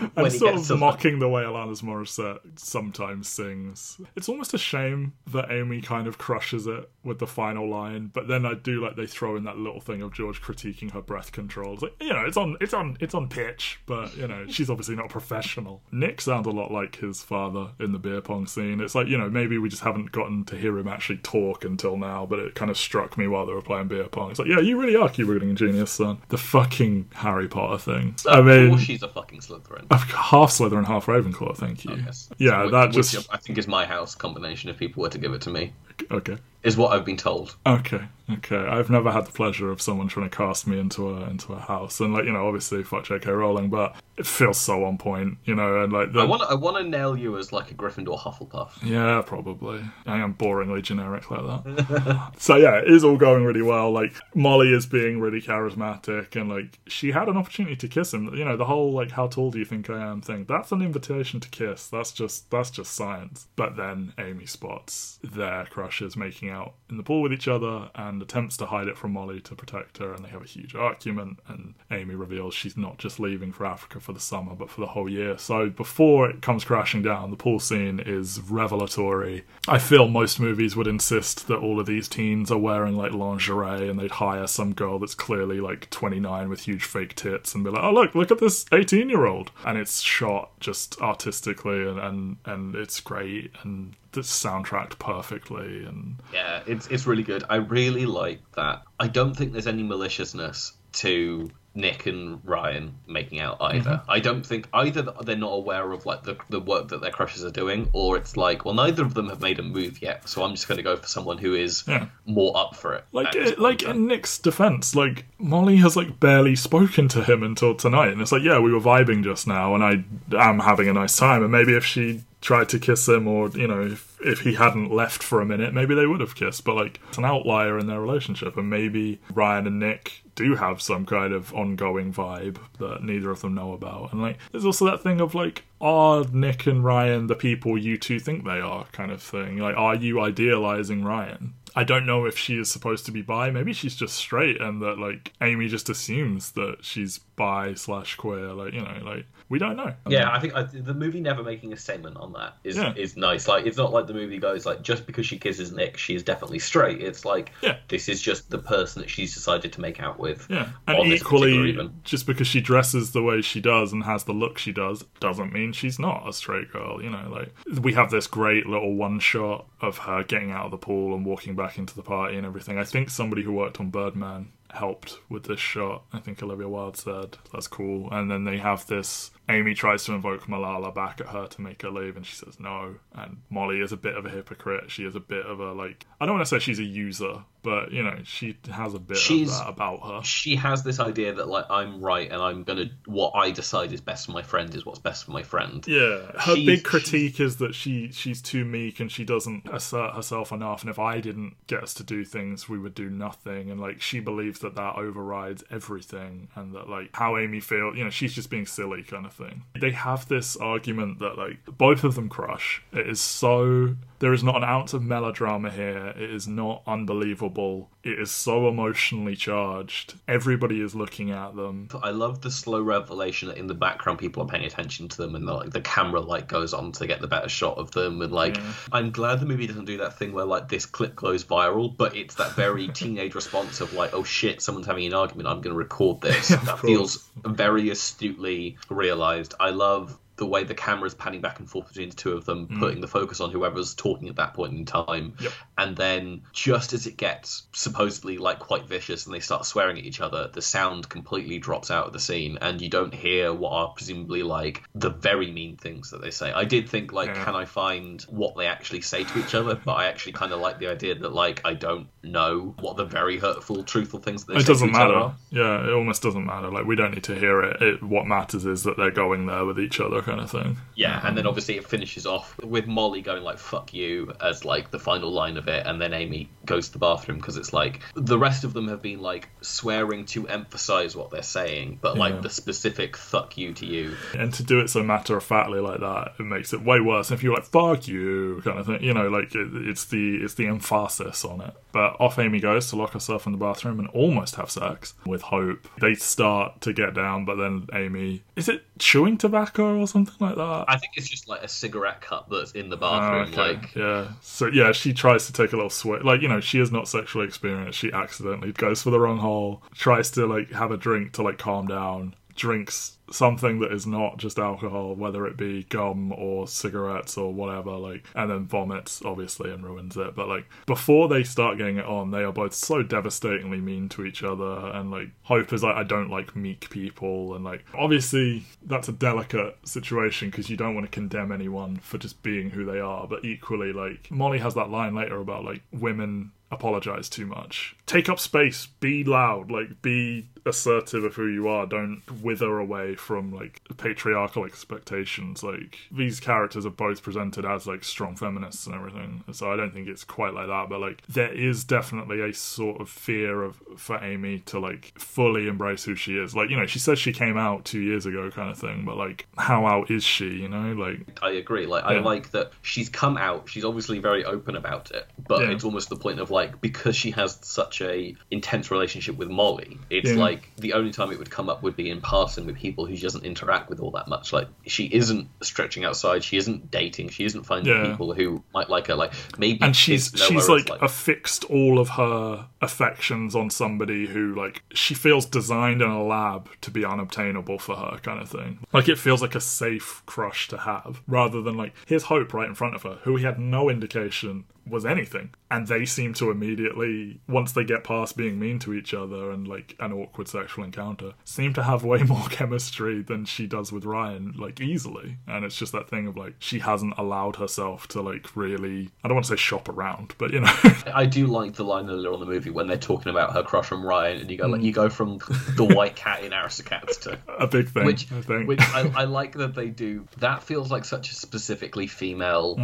I'm when he sort of mocking the way Alanis Morissette sometimes sings. It's almost a shame that Amy kind of crushes it with the final line, but then I do like they throw in that little thing of George critiquing her breath control. It's like you know, it's on, it's on, it's on pitch, but you know, she's obviously not a professional. Nick sounds a lot like his father in the beer pong scene. It's like you know, maybe we just haven't gotten to hear him actually talk until now, but it kind of struck me while they were playing beer pong. It's like, yeah, you really are Cuba Gooding Junior's, son. The fucking Harry Potter thing. I mean. she's a fucking Slytherin. Half Slytherin, half Ravenclaw. Thank you. Oh, Yes. Yeah, Which- that which just I think is my house combination if people were to give it to me. Okay. is what I've been told. Okay, okay. I've never had the pleasure of someone trying to cast me into a into a house, and like you know, obviously fuck J.K. Rowling, but it feels so on point, you know, and like the I want I want to nail you as like a Gryffindor Hufflepuff. yeah, probably. I am boringly generic like that. so yeah, it is all going really well. Like Molly is being really charismatic, and like she had an opportunity to kiss him. You know, the whole like "How tall do you think I am?" thing. That's an invitation to kiss. That's just that's just science. But then Amy spots their crushes making out in the pool with each other and attempts to hide it from Molly to protect her, and they have a huge argument. And Amy reveals she's not just leaving for Africa for the summer, but for the whole year. So before it comes crashing down, the pool scene is revelatory. I feel most movies would insist that all of these teens are wearing like lingerie, and they'd hire some girl that's clearly like 29 with huge fake tits, and be like, "Oh look, look at this 18 year old," and it's shot just artistically, and and, and it's great, and it's soundtracked perfectly, and Yeah, it's it's really good. I really like that. I don't think there's any maliciousness to Nick and Ryan making out either. Mm-hmm. I don't think either they're not aware of like the the work that their crushes are doing, or it's like, well, neither of them have made a move yet, so I'm just going to go for someone who is Yeah. more up for it. Like, it, like in Nick's defense, like Molly has like barely spoken to him until tonight, and it's like, yeah, we were vibing just now, and I am having a nice time, and maybe if she tried to kiss him, or you know, if if he hadn't left for a minute, maybe they would have kissed. But like, it's an outlier in their relationship, and maybe Ryan and Nick do have some kind of ongoing vibe that neither of them know about. And like, there's also that thing of like, are Nick and Ryan the people you two think they are, kind of thing. Like, are you idealizing Ryan? I don't know if she is supposed to be bi. Maybe she's just straight, and that like Amy just assumes that she's bi slash queer. Like you know, like we don't know. Yeah, I think I, the movie never making a statement on that is Yeah. is nice. Like, it's not like the movie goes like just because she kisses Nick, she is definitely straight. It's like Yeah. this is just the person that she's decided to make out with. Yeah, and equally, just because she dresses the way she does and has the look she does, doesn't mean she's not a straight girl. You know, like we have this great little one shot of her getting out of the pool and walking back into the party and everything. I think somebody who worked on Birdman helped with this shot. I think Olivia Wilde said that's cool. And then they have this. Amy tries to invoke Malala back at her to make her leave, and she says no. And Molly is a bit of a hypocrite. She is a bit of a like. I don't want to say she's a user, but you know, she has a bit She's- of that about her. She has this idea that like I'm right and I'm gonna what I decide is best for my friend is what's best for my friend. Yeah, her She's- big critique is that she she's too meek and she doesn't assert herself enough. And if I didn't get us to do things, we would do nothing. And like she believes that that overrides everything, and that like how Amy feels, you know, she's just being silly kind of thing. They have this argument that like both of them crush. It is so there is not an ounce of melodrama here. It is not unbelievable. It is so emotionally charged. Everybody is looking at them. I love the slow revelation that in the background people are paying attention to them and the, like the camera light goes on to get the better shot of them and like I'm glad the movie doesn't do that thing where like this clip goes viral but it's that very teenage response of like oh shit someone's having an argument I'm going to record this that feels very astutely realized I love the way the camera's panning back and forth between the two of them, mm. putting the focus on whoever's talking at that point in time. Yep. And then just as it gets supposedly like quite vicious and they start swearing at each other, the sound completely drops out of the scene and you don't hear what are presumably like the very mean things that they say. I did think like, Yeah. can I find what they actually say to each other? But I actually kind of like the idea that like I don't know what the very hurtful, truthful things that they It say doesn't to each other matter. Yeah, it almost doesn't matter. Like we don't need to hear it. it. What matters is that they're going there with each other, kind of thing. Yeah, and then um, obviously it finishes off with Molly going like "fuck you" as like the final line of it, and then Amy goes to the bathroom because it's like the rest of them have been like swearing to emphasize what they're saying, but Yeah. like the specific "fuck you" to you. And to do it so matter of factly like that, it makes it way worse. If you're like "fuck you" kind of thing, you know, like it, it's the it's the emphasis on it. But off Amy goes to lock herself in the bathroom and almost have sex with Hope. They start to get down, but then Amy is it chewing tobacco or something like that? I think it's just like a cigarette cup that's in the Ah, bathroom. okay. Like, yeah so yeah she tries to take a little swig like you know she is not sexually experienced she accidentally goes for the wrong hole tries to like have a drink to like calm down drinks something that is not just alcohol, whether it be gum or cigarettes or whatever, like, and then vomits, obviously, and ruins it. But, like, before they start getting it on, they are both so devastatingly mean to each other. And, like, Hope is like, I don't like meek people. And, like, obviously, that's a delicate situation because you don't want to condemn anyone for just being who they are. But equally, like, Molly has that line later about, like, women apologize too much. Take up space, be loud, like be assertive of who you are. Don't wither away from like patriarchal expectations. Like these characters are both presented as like strong feminists and everything. So I don't think it's quite like that, but like there is definitely a sort of fear of for Amy to like fully embrace who she is. Like, you know, she says she came out 2 years ago kind of thing, but like how out is she, you know? Like I agree. Like I like that she's come out. She's obviously very open about it, but Yeah. it's almost the point of like because she has such a intense relationship with Molly. It's Yeah. like the only time it would come up would be in passing with people who she doesn't interact with all that much. Like she isn't stretching outside. She isn't dating. She isn't finding Yeah. people who might like her. Like maybe and she's she's as, like, affixed all of her affections on somebody who like she feels designed in a lab to be unobtainable for her kind of thing like it feels like a safe crush to have rather than like here's hope right in front of her who we had no indication was anything. And they seem to immediately once they get past being mean to each other and like an awkward sexual encounter seem to have way more chemistry than she does with Ryan like easily. And it's just that thing of like she hasn't allowed herself to like really I don't want to say shop around but you know. I do like the line earlier on the movie when they're talking about her crush on Ryan, and you go like you go from the white cat in Aristocats to a big thing which I think. which I, I like that they do. That feels like such a specifically female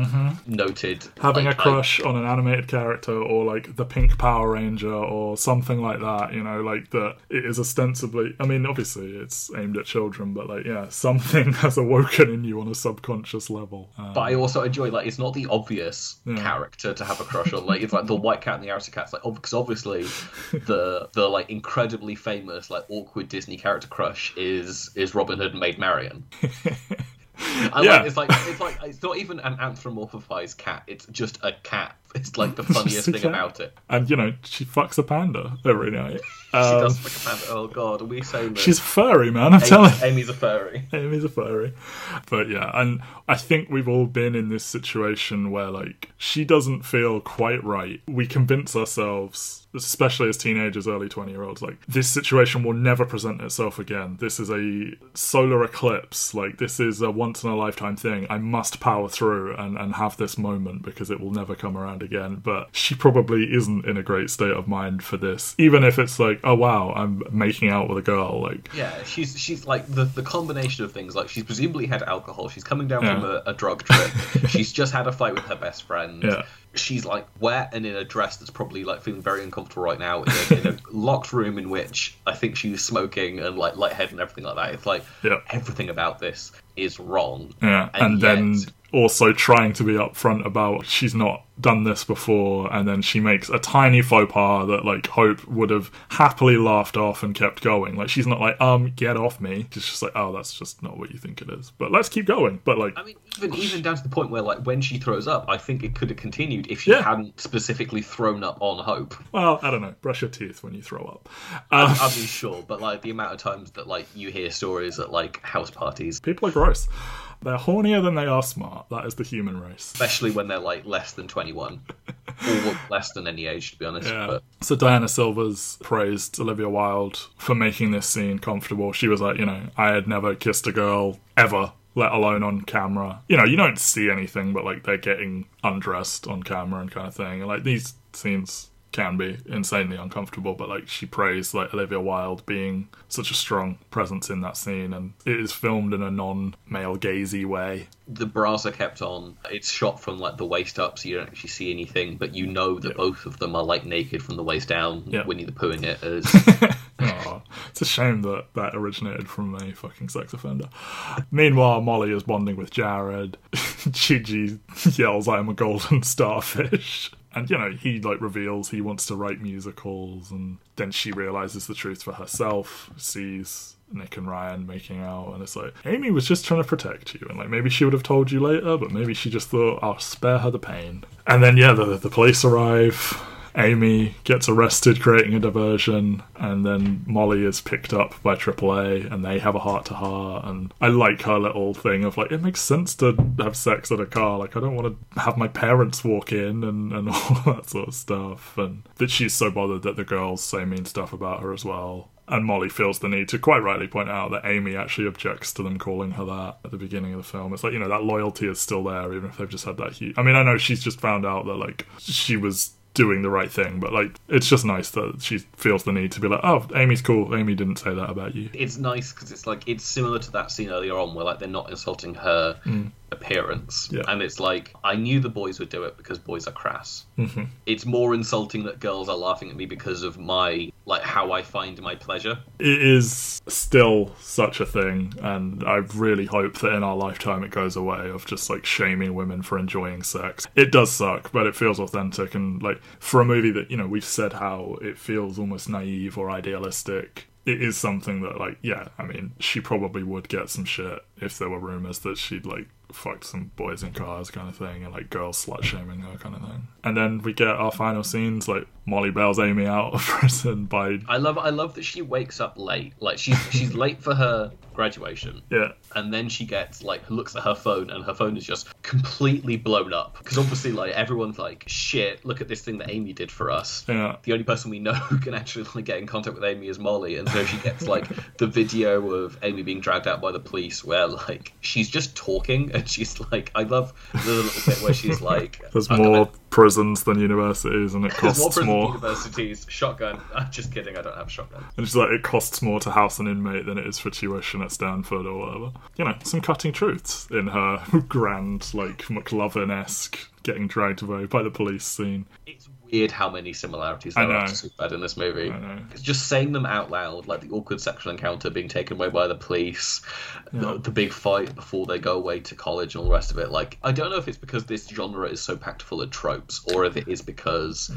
noted Mm-hmm. having like, a crush on an animated character or like the pink power ranger or something like that you know like that it is ostensibly i mean obviously it's aimed at children but like yeah something has awoken in you on a subconscious level Um, But I also enjoy like it's not the obvious Yeah. character to have a crush on. Like it's like the white cat and the Aristocats. Like because obviously the the like incredibly famous like awkward Disney character crush is is Robin Hood and Maid Marian. I Yeah. like it's like it's like it's not even an anthropomorphized cat. It's just a cat. It's like the funniest thing about it. and you know she fucks a panda every night She Um, does like a panda. Oh god, are we so that? she's furry man i'm telling Amy, Amy's a furry. Amy's a furry. But yeah, and I think we've all been in this situation where, like, she doesn't feel quite right. We convince ourselves, especially as teenagers, early 20 year olds, like, this situation will never present itself again. This is a solar eclipse. Like, this is a once in a lifetime thing. I must power through and, and have this moment because it will never come around again. But she probably isn't in a great state of mind for this. Even if it's like, oh wow, I'm making out with a girl. Like, Yeah, she's she's like the the combination of things. Like she's presumably had alcohol. She's coming down Yeah. from a, a drug trip. she's just had a fight with her best friend. Yeah. She's like wet and in a dress that's probably like feeling very uncomfortable right now in a, in a locked room in which I think she's smoking and like lightheaded and everything like that. It's like Yeah. everything about this is wrong. Yeah, and, And then yet- also trying to be upfront about she's not done this before, and then she makes a tiny faux pas that like Hope would have happily laughed off and kept going. Like she's not like, um, get off me. She's just like, oh, that's just not what you think it is. But let's keep going. But like, I mean, even even down to the point where like when she throws up, I think it could have continued if she Yeah. hadn't specifically thrown up on Hope. well, I don't know. Brush your teeth when you throw up. Um, I mean, sure, but like the amount of times that like you hear stories at like house parties, people are gross. They're hornier than they are smart. That is the human race. especially when they're like less than 21 or less than any age to be honest Yeah. but So Diana Silvers praised Olivia Wilde for making this scene comfortable. She was like, you know, I had never kissed a girl ever, let alone on camera. You know, you don't see anything, but like they're getting undressed on camera and kind of thing. And like these scenes can be insanely uncomfortable, but like she praised like Olivia Wilde being such a strong presence in that scene, and it is filmed in a non-male gazy way. the bras are kept on it's shot from like the waist up so you don't actually see anything but you know that both of them are like naked from the waist down Yeah. winnie the poohing it as Aw, it's a shame that that originated from a fucking sex offender. Meanwhile, Molly is bonding with Jared. Gigi yells, "I'm a golden starfish." And you know, he like reveals he wants to write musicals, and then she realizes the truth for herself, sees Nick and Ryan making out, and it's like Amy was just trying to protect you, and like maybe she would have told you later, but maybe she just thought I'll spare her the pain. And then yeah, the the police arrive, Amy gets arrested creating a diversion, and then Molly is picked up by AAA, and they have a heart to heart. And I like her little thing of like, it makes sense to have sex at a car. Like, I don't want to have my parents walk in and, and all that sort of stuff. And that she's so bothered that the girls say mean stuff about her as well. And Molly feels the need to quite rightly point out that Amy actually objects to them calling her that at the beginning of the film. It's like, you know, that loyalty is still there, even if they've just had that huge. I mean, I know she's just found out that, like, she was doing the right thing, but, like, it's just nice that she feels the need to be like, oh, Amy's cool. Amy didn't say that about you. It's nice because it's like, it's similar to that scene earlier on where, like, they're not insulting her mm. Appearance. Yeah. And it's like, I knew the boys would do it because boys are crass. hmm It's more insulting that girls are laughing at me because of my, like, how I find my pleasure. It is still such a thing, and I really hope that in our lifetime it goes away of just like shaming women for enjoying sex. It does suck, but it feels authentic, and like for a movie that, you know, we've said how it feels almost naive or idealistic. It is something that, like, yeah, I mean, she probably would get some shit if there were rumors that she'd, like, fucked some boys in cars kind of thing and, like, girls slut shaming her kind of thing. And then we get our final scenes, like, Molly bails Amy out of prison by, I love, I love that she wakes up late. Like, she's, she's late for her graduation. yeah, and then she gets like looks at her phone and her phone is just completely blown up because obviously like everyone's like shit look at this thing that amy did for us yeah. the only person we know who can actually like, get in contact with amy is molly and so she gets like the video of amy being dragged out by the police where like she's just talking and she's like i love the little bit where she's like There's "I'm more gonna- prisons than universities, and it there's more costs prison more. universities shotgun i'm just kidding i don't have a shotgun And she's like, it costs more to house an inmate than it is for tuition at Stanford or whatever. You know, some cutting truths in her grand, like McLovin esque getting dragged away by the police scene. Weird how many similarities there are to Superbad in this movie. It's just saying them out loud, like the awkward sexual encounter being taken away by the police, the, the big fight before they go away to college and all the rest of it. Like, I don't know if it's because this genre is so packed full of tropes, or if it is because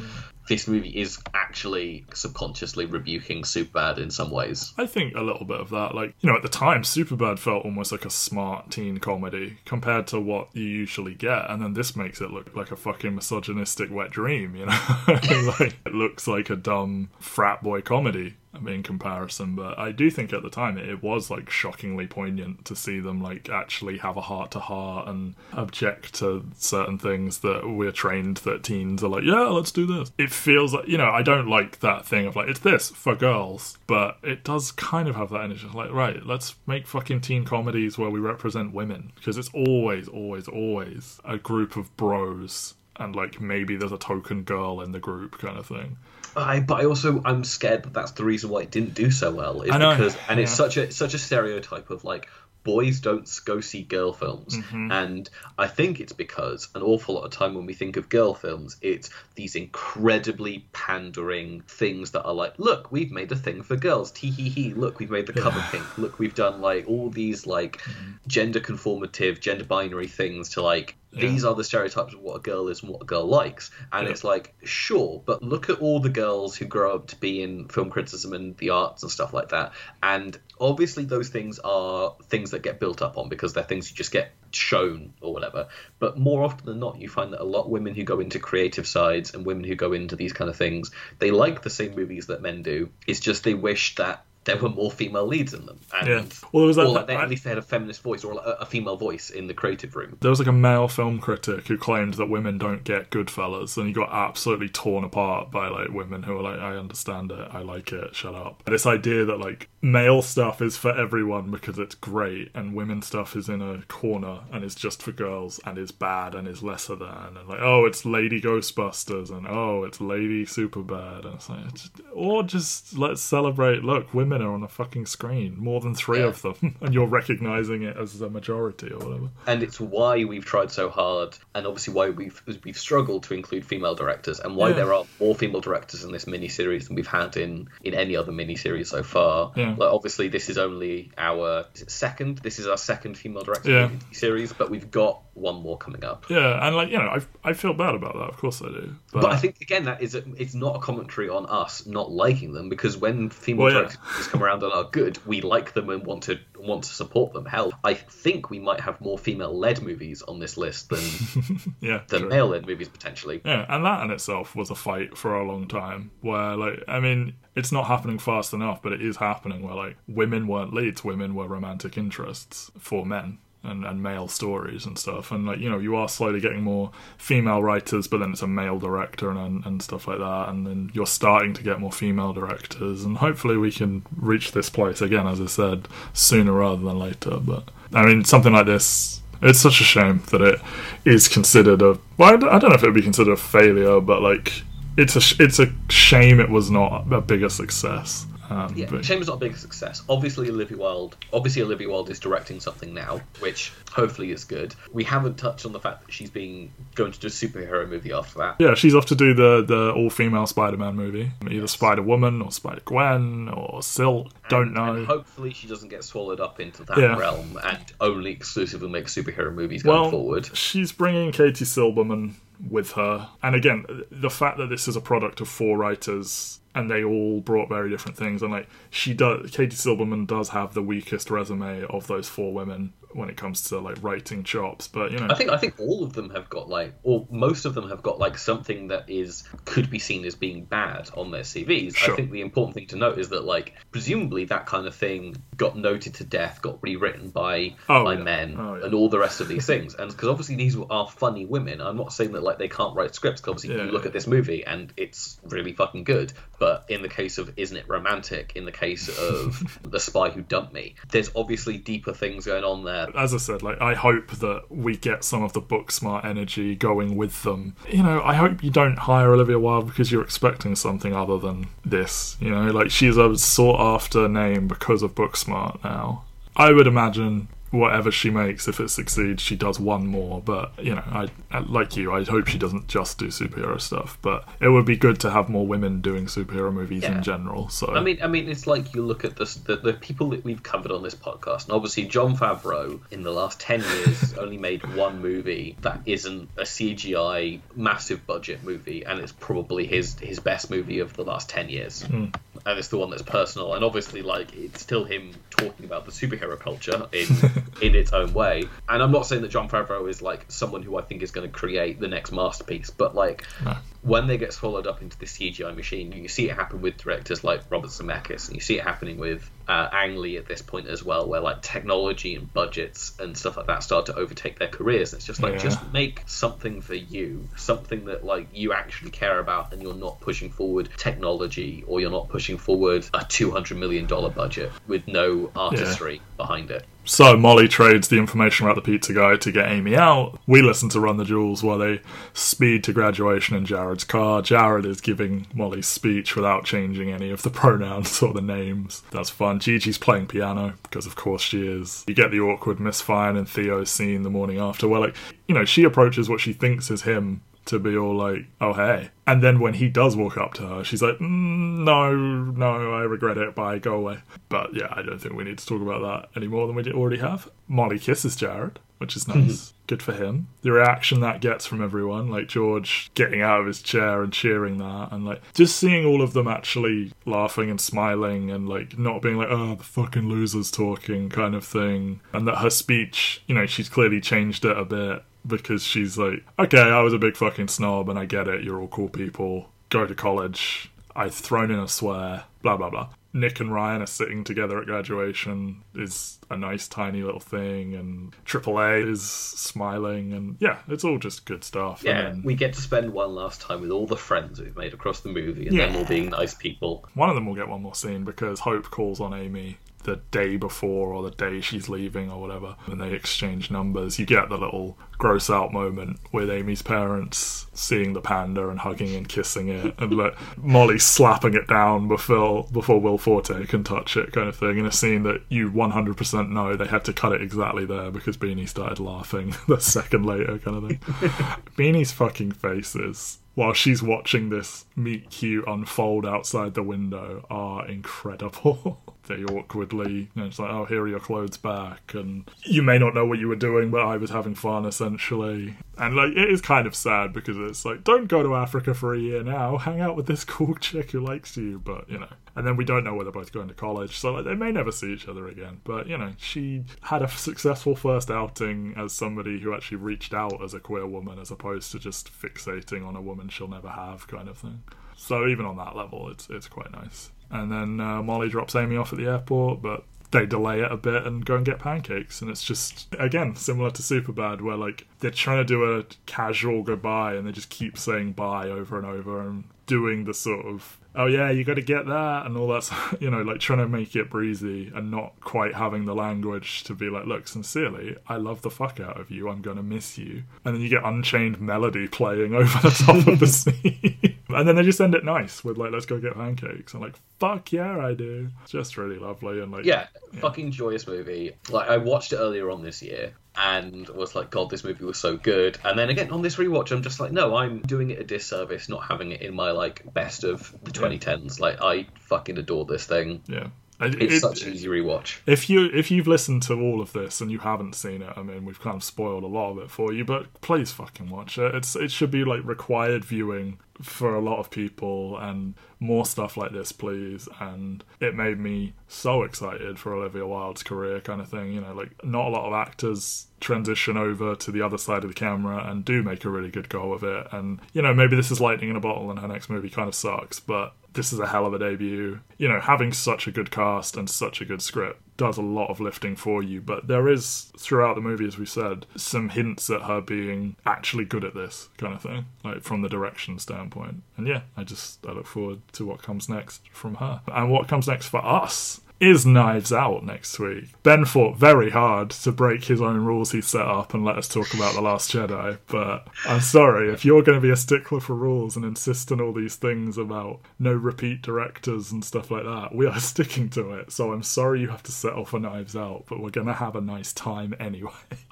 this movie is actually subconsciously rebuking Superbad in some ways. I think a little bit of that. Like, you know, at the time, Superbad felt almost like a smart teen comedy compared to what you usually get. And then this makes it look like a fucking misogynistic wet dream, you know? like, it looks like a dumb frat boy comedy in comparison. But I do think at the time it, it was, like, shockingly poignant to see them, like, actually have a heart to heart and object to certain things that we're trained that teens are like, yeah, let's do this. It feels like, you know, I don't like that thing of, like, it's this for girls, but it does kind of have that energy. Like, right, let's make fucking teen comedies where we represent women. Because it's always, always, always a group of bros. And like maybe there's a token girl in the group kind of thing. I, but I also I'm scared that that's the reason why it didn't do so well. Is I know, because and it's such a such a stereotype of like boys don't go see girl films, Mm-hmm. and I think it's because an awful lot of time when we think of girl films, it's these incredibly pandering things that are like, look, we've made a thing for girls, tee hee hee. Look, we've made the cover pink. Look, we've done like all these like Mm-hmm. gender conformative, gender binary things to like. These are the stereotypes of what a girl is and what a girl likes. And Yeah. it's like, sure, but look at all the girls who grow up to be in film criticism and the arts and stuff like that. And obviously, those things are things that get built up on because they're things you just get shown or whatever. But more often than not, you find that a lot of women who go into creative sides and women who go into these kind of things, they like the same movies that men do. It's just they wish that there were more female leads in them. And, Yeah. Well, there was that- or like they, I- at least they had a feminist voice or a, a female voice in the creative room. There was like a male film critic who claimed that women don't get Goodfellas, and he got absolutely torn apart by like women who were like, "I understand it, I like it, shut up." This idea that like male stuff is for everyone because it's great, and women stuff is in a corner and is just for girls and is bad and is lesser than, and like, oh, it's Lady Ghostbusters and oh, it's Lady Superbad, and it's like, it's- or just let's celebrate. Look, women are on the fucking screen, more than three Yeah. of them, and you're recognizing it as a majority or whatever. and it's why we've tried so hard, and obviously why we've we've struggled to include female directors, and why Yeah. there are more female directors in this miniseries than we've had in in any other miniseries so far. Yeah. Mm. Like obviously, this is only our is second. This is our second female director Yeah. series, but we've got one more coming up. Yeah, and like you know, I I feel bad about that. Of course I do. But, But I think again that is a, it's not a commentary on us not liking them because when female Well, yeah. directors come around and are good, we like them and want to want to support them. Hell, I think we might have more female-led movies on this list than yeah, than true. male-led movies potentially. Yeah, and that in itself was a fight for a long time. Where, like, I mean, it's not happening fast enough, but it is happening. Where, like, women weren't leads, women were romantic interests for men and, and male stories and stuff. And, like, you know, you are slowly getting more female writers, but then it's a male director and, and, stuff like that. And then you're starting to get more female directors. And hopefully we can reach this place again, as I said, sooner rather than later. But, I mean, something like this it's such a shame that it is considered a. Well, I don't I don't know if it would be considered a failure, but like it's a it's a shame it was not a bigger success. Um, Yeah, but- shame it's not a big success. Obviously, Olivia Wilde. Obviously, Olivia Wilde is directing something now, which hopefully is good. We haven't touched on the fact that she's being going to do a superhero movie after that. yeah, she's off to do the the all female Spider Man movie, either Spider Woman or Spider Gwen or Silk. Don't know. Hopefully, she doesn't get swallowed up into that Yeah. realm and only exclusively make superhero movies going well, forward. she's bringing Katie Silberman with her, and again, the fact that this is a product of four writers and they all brought very different things, and like she does, Katie Silberman does have the weakest resume of those four women when it comes to like writing chops, but you know, I think I think all of them have got like, or most of them have got like something that is could be seen as being bad on their CVs. Sure. I think the important thing to note is that like presumably that kind of thing got noted to death, got rewritten by Oh, by yeah. men, Oh, yeah. and all the rest of these things. And because obviously these are funny women. I'm not saying that like they can't write scripts. 'cause obviously Yeah, you look at this movie and it's really fucking good. But in the case of isn't it romantic? In the case of the spy who dumped me, there's obviously deeper things going on there. As I said, like I hope that we get some of the Booksmart energy going with them. You know, I hope you don't hire Olivia Wilde because you're expecting something other than this. You know, like she's a sought after name because of Booksmart now. I would imagine whatever she makes, if it succeeds, she does one more. But you know, I I- like you. I hope she doesn't just do superhero stuff. But it would be good to have more women doing superhero movies Yeah. in general. So I mean, I mean, it's like you look at this, the the people that we've covered on this podcast, and obviously Jon Favreau in the last ten years has only made one movie that isn't a CGI massive budget movie, and it's probably his his best movie of the last ten years, hmm. and it's the one that's personal, and obviously like it's still him talking about the superhero culture in in its own way. And I'm not saying that Jon Favreau is like someone who I think is going to create the next masterpiece, but like No. when they get swallowed up into the CGI machine, you see it happen with directors like Robert Zemeckis, and you see it happening with uh, Ang Lee at this point as well, where like technology and budgets and stuff like that start to overtake their careers. And it's just like Yeah. just make something for you, something that like you actually care about, and you're not pushing forward technology or you're not pushing forward a two hundred million dollar budget with no artistry behind it. So Molly trades the information about the pizza guy to get Amy out. We listen to Run the Jewels while they speed to graduation in Jared's car. Jared is giving Molly's speech without changing any of the pronouns or the names. That's fun. Gigi's playing piano because of course she is. You get the awkward Miss Fine and Theo scene the morning after Well, like you know she approaches what she thinks is him to be all like, oh hey. And then when he does walk up to her, she's like, mm, no, no, I regret it, bye, go away. But yeah, I don't think we need to talk about that any more than we already have. Molly kisses Jared, which is nice. Good for him. The reaction that gets from everyone, like George getting out of his chair and cheering that, and like just seeing all of them actually laughing and smiling and like not being like, oh, the fucking losers talking kind of thing. And that her speech, you know, she's clearly changed it a bit because she's like, okay, I was a big fucking snob and I get it, you're all cool people, go to college, I've thrown in a swear, blah, blah, blah. Nick and Ryan are sitting together at graduation is a nice tiny little thing, and AAA is smiling, and yeah, it's all just good stuff. Yeah, and then we get to spend one last time with all the friends we've made across the movie, and them Yeah. all being nice people. one of them will get one more scene because Hope calls on Amy the day before or the day she's leaving or whatever, and they exchange numbers. You get the little gross out moment with Amy's parents seeing the panda and hugging and kissing it, and like Molly slapping it down before before Will Forte can touch it, kind of thing. In a scene that you 100% know they had to cut it exactly there because Beanie started laughing the second later, kind of thing. Beanie's fucking faces while she's watching this meet cute unfold outside the window are incredible. awkwardly, know, it's like, oh, here are your clothes back, and you may not know what you were doing, but I was having fun essentially. And like, it is kind of sad because it's like, don't go to Africa for a year now. Hang out with this cool chick who likes you, but you know. And then we don't know where they're both going to college, so like, they may never see each other again. But you know, she had a successful first outing as somebody who actually reached out as a queer woman, as opposed to just fixating on a woman she'll never have, kind of thing. So even on that level, it's it's quite nice. And then uh, Molly drops Amy off at the airport, but they delay it a bit and go and get pancakes. And it's just, again, similar to Superbad, where like they're trying to do a casual goodbye and they just keep saying bye over and over and doing the sort of, oh yeah, you got to get that and all that, you know, like trying to make it breezy and not quite having the language to be like, look, sincerely, I love the fuck out of you. I'm going to miss you. And then you get Unchained Melody playing over the top of the scene. And then they just end it nice with like, let's go get pancakes. And like, fuck yeah, I do. It's just really lovely and like, yeah, yeah, fucking joyous movie. Like I watched it earlier on this year and was like, God, this movie was so good. And then again on this rewatch, I'm just like, no, I'm doing it a disservice not having it in my like best of the 2010s. Like I fucking adore this thing. Yeah. It's it, such an easy rewatch. If you if you've listened to all of this and you haven't seen it, I mean, we've kind of spoiled a lot of it for you. But please fucking watch it. It's it should be like required viewing for a lot of people and more stuff like this please and it made me so excited for olivia wilde's career kind of thing you know like not a lot of actors transition over to the other side of the camera and do make a really good go of it and you know maybe this is lightning in a bottle and her next movie kind of sucks but this is a hell of a debut. You know, having such a good cast and such a good script does a lot of lifting for you, but there is, throughout the movie, as we said, some hints at her being actually good at this kind of thing, like from the direction standpoint. And yeah, I just, I look forward to what comes next from her. And what comes next for us is Knives Out next week. Ben fought very hard to break his own rules he set up and let us talk about The Last Jedi, but I'm sorry, if you're going to be a stickler for rules and insist on all these things about no repeat directors and stuff like that, we are sticking to it. So I'm sorry you have to settle for Knives Out, but we're going to have a nice time anyway.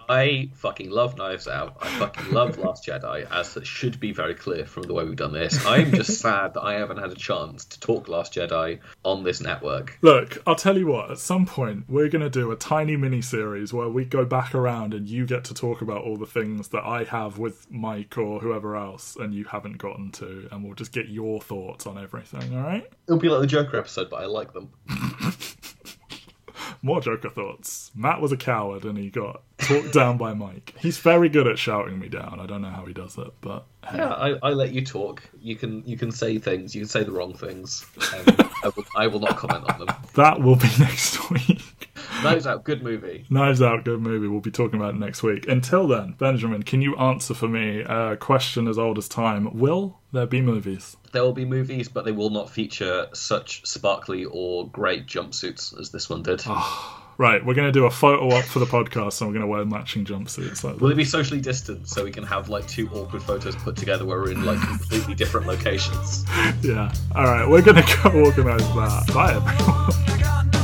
I fucking love Knives Out. I fucking love Last Jedi, as it should be very clear from the way we've done this. I'm just sad that I haven't had a chance to talk Last Jedi on this network. Look, I'll tell you what, at some point, we're going to do a tiny mini series where we go back around and you get to talk about all the things that I have with Mike or whoever else and you haven't gotten to, and we'll just get your thoughts on everything, alright? It'll be like the Joker episode, but I like them. More Joker thoughts. Matt was a coward and he got talked down by Mike. He's very good at shouting me down. I don't know how he does it, but hey. yeah, I, I let you talk. You can you can say things. You can say the wrong things. Um, I, will, I will not comment on them. That will be next week. Knives Out, good movie. Knives Out, good movie. We'll be talking about it next week. Until then, Benjamin, can you answer for me a question as old as time? Will there be movies? There will be movies, but they will not feature such sparkly or great jumpsuits as this one did. Oh, right, we're going to do a photo op for the podcast and we're going to wear matching jumpsuits. Like will it be socially distanced so we can have like two awkward photos put together where we're in like completely different locations? yeah. All right, we're going to go organise that. Bye, everyone.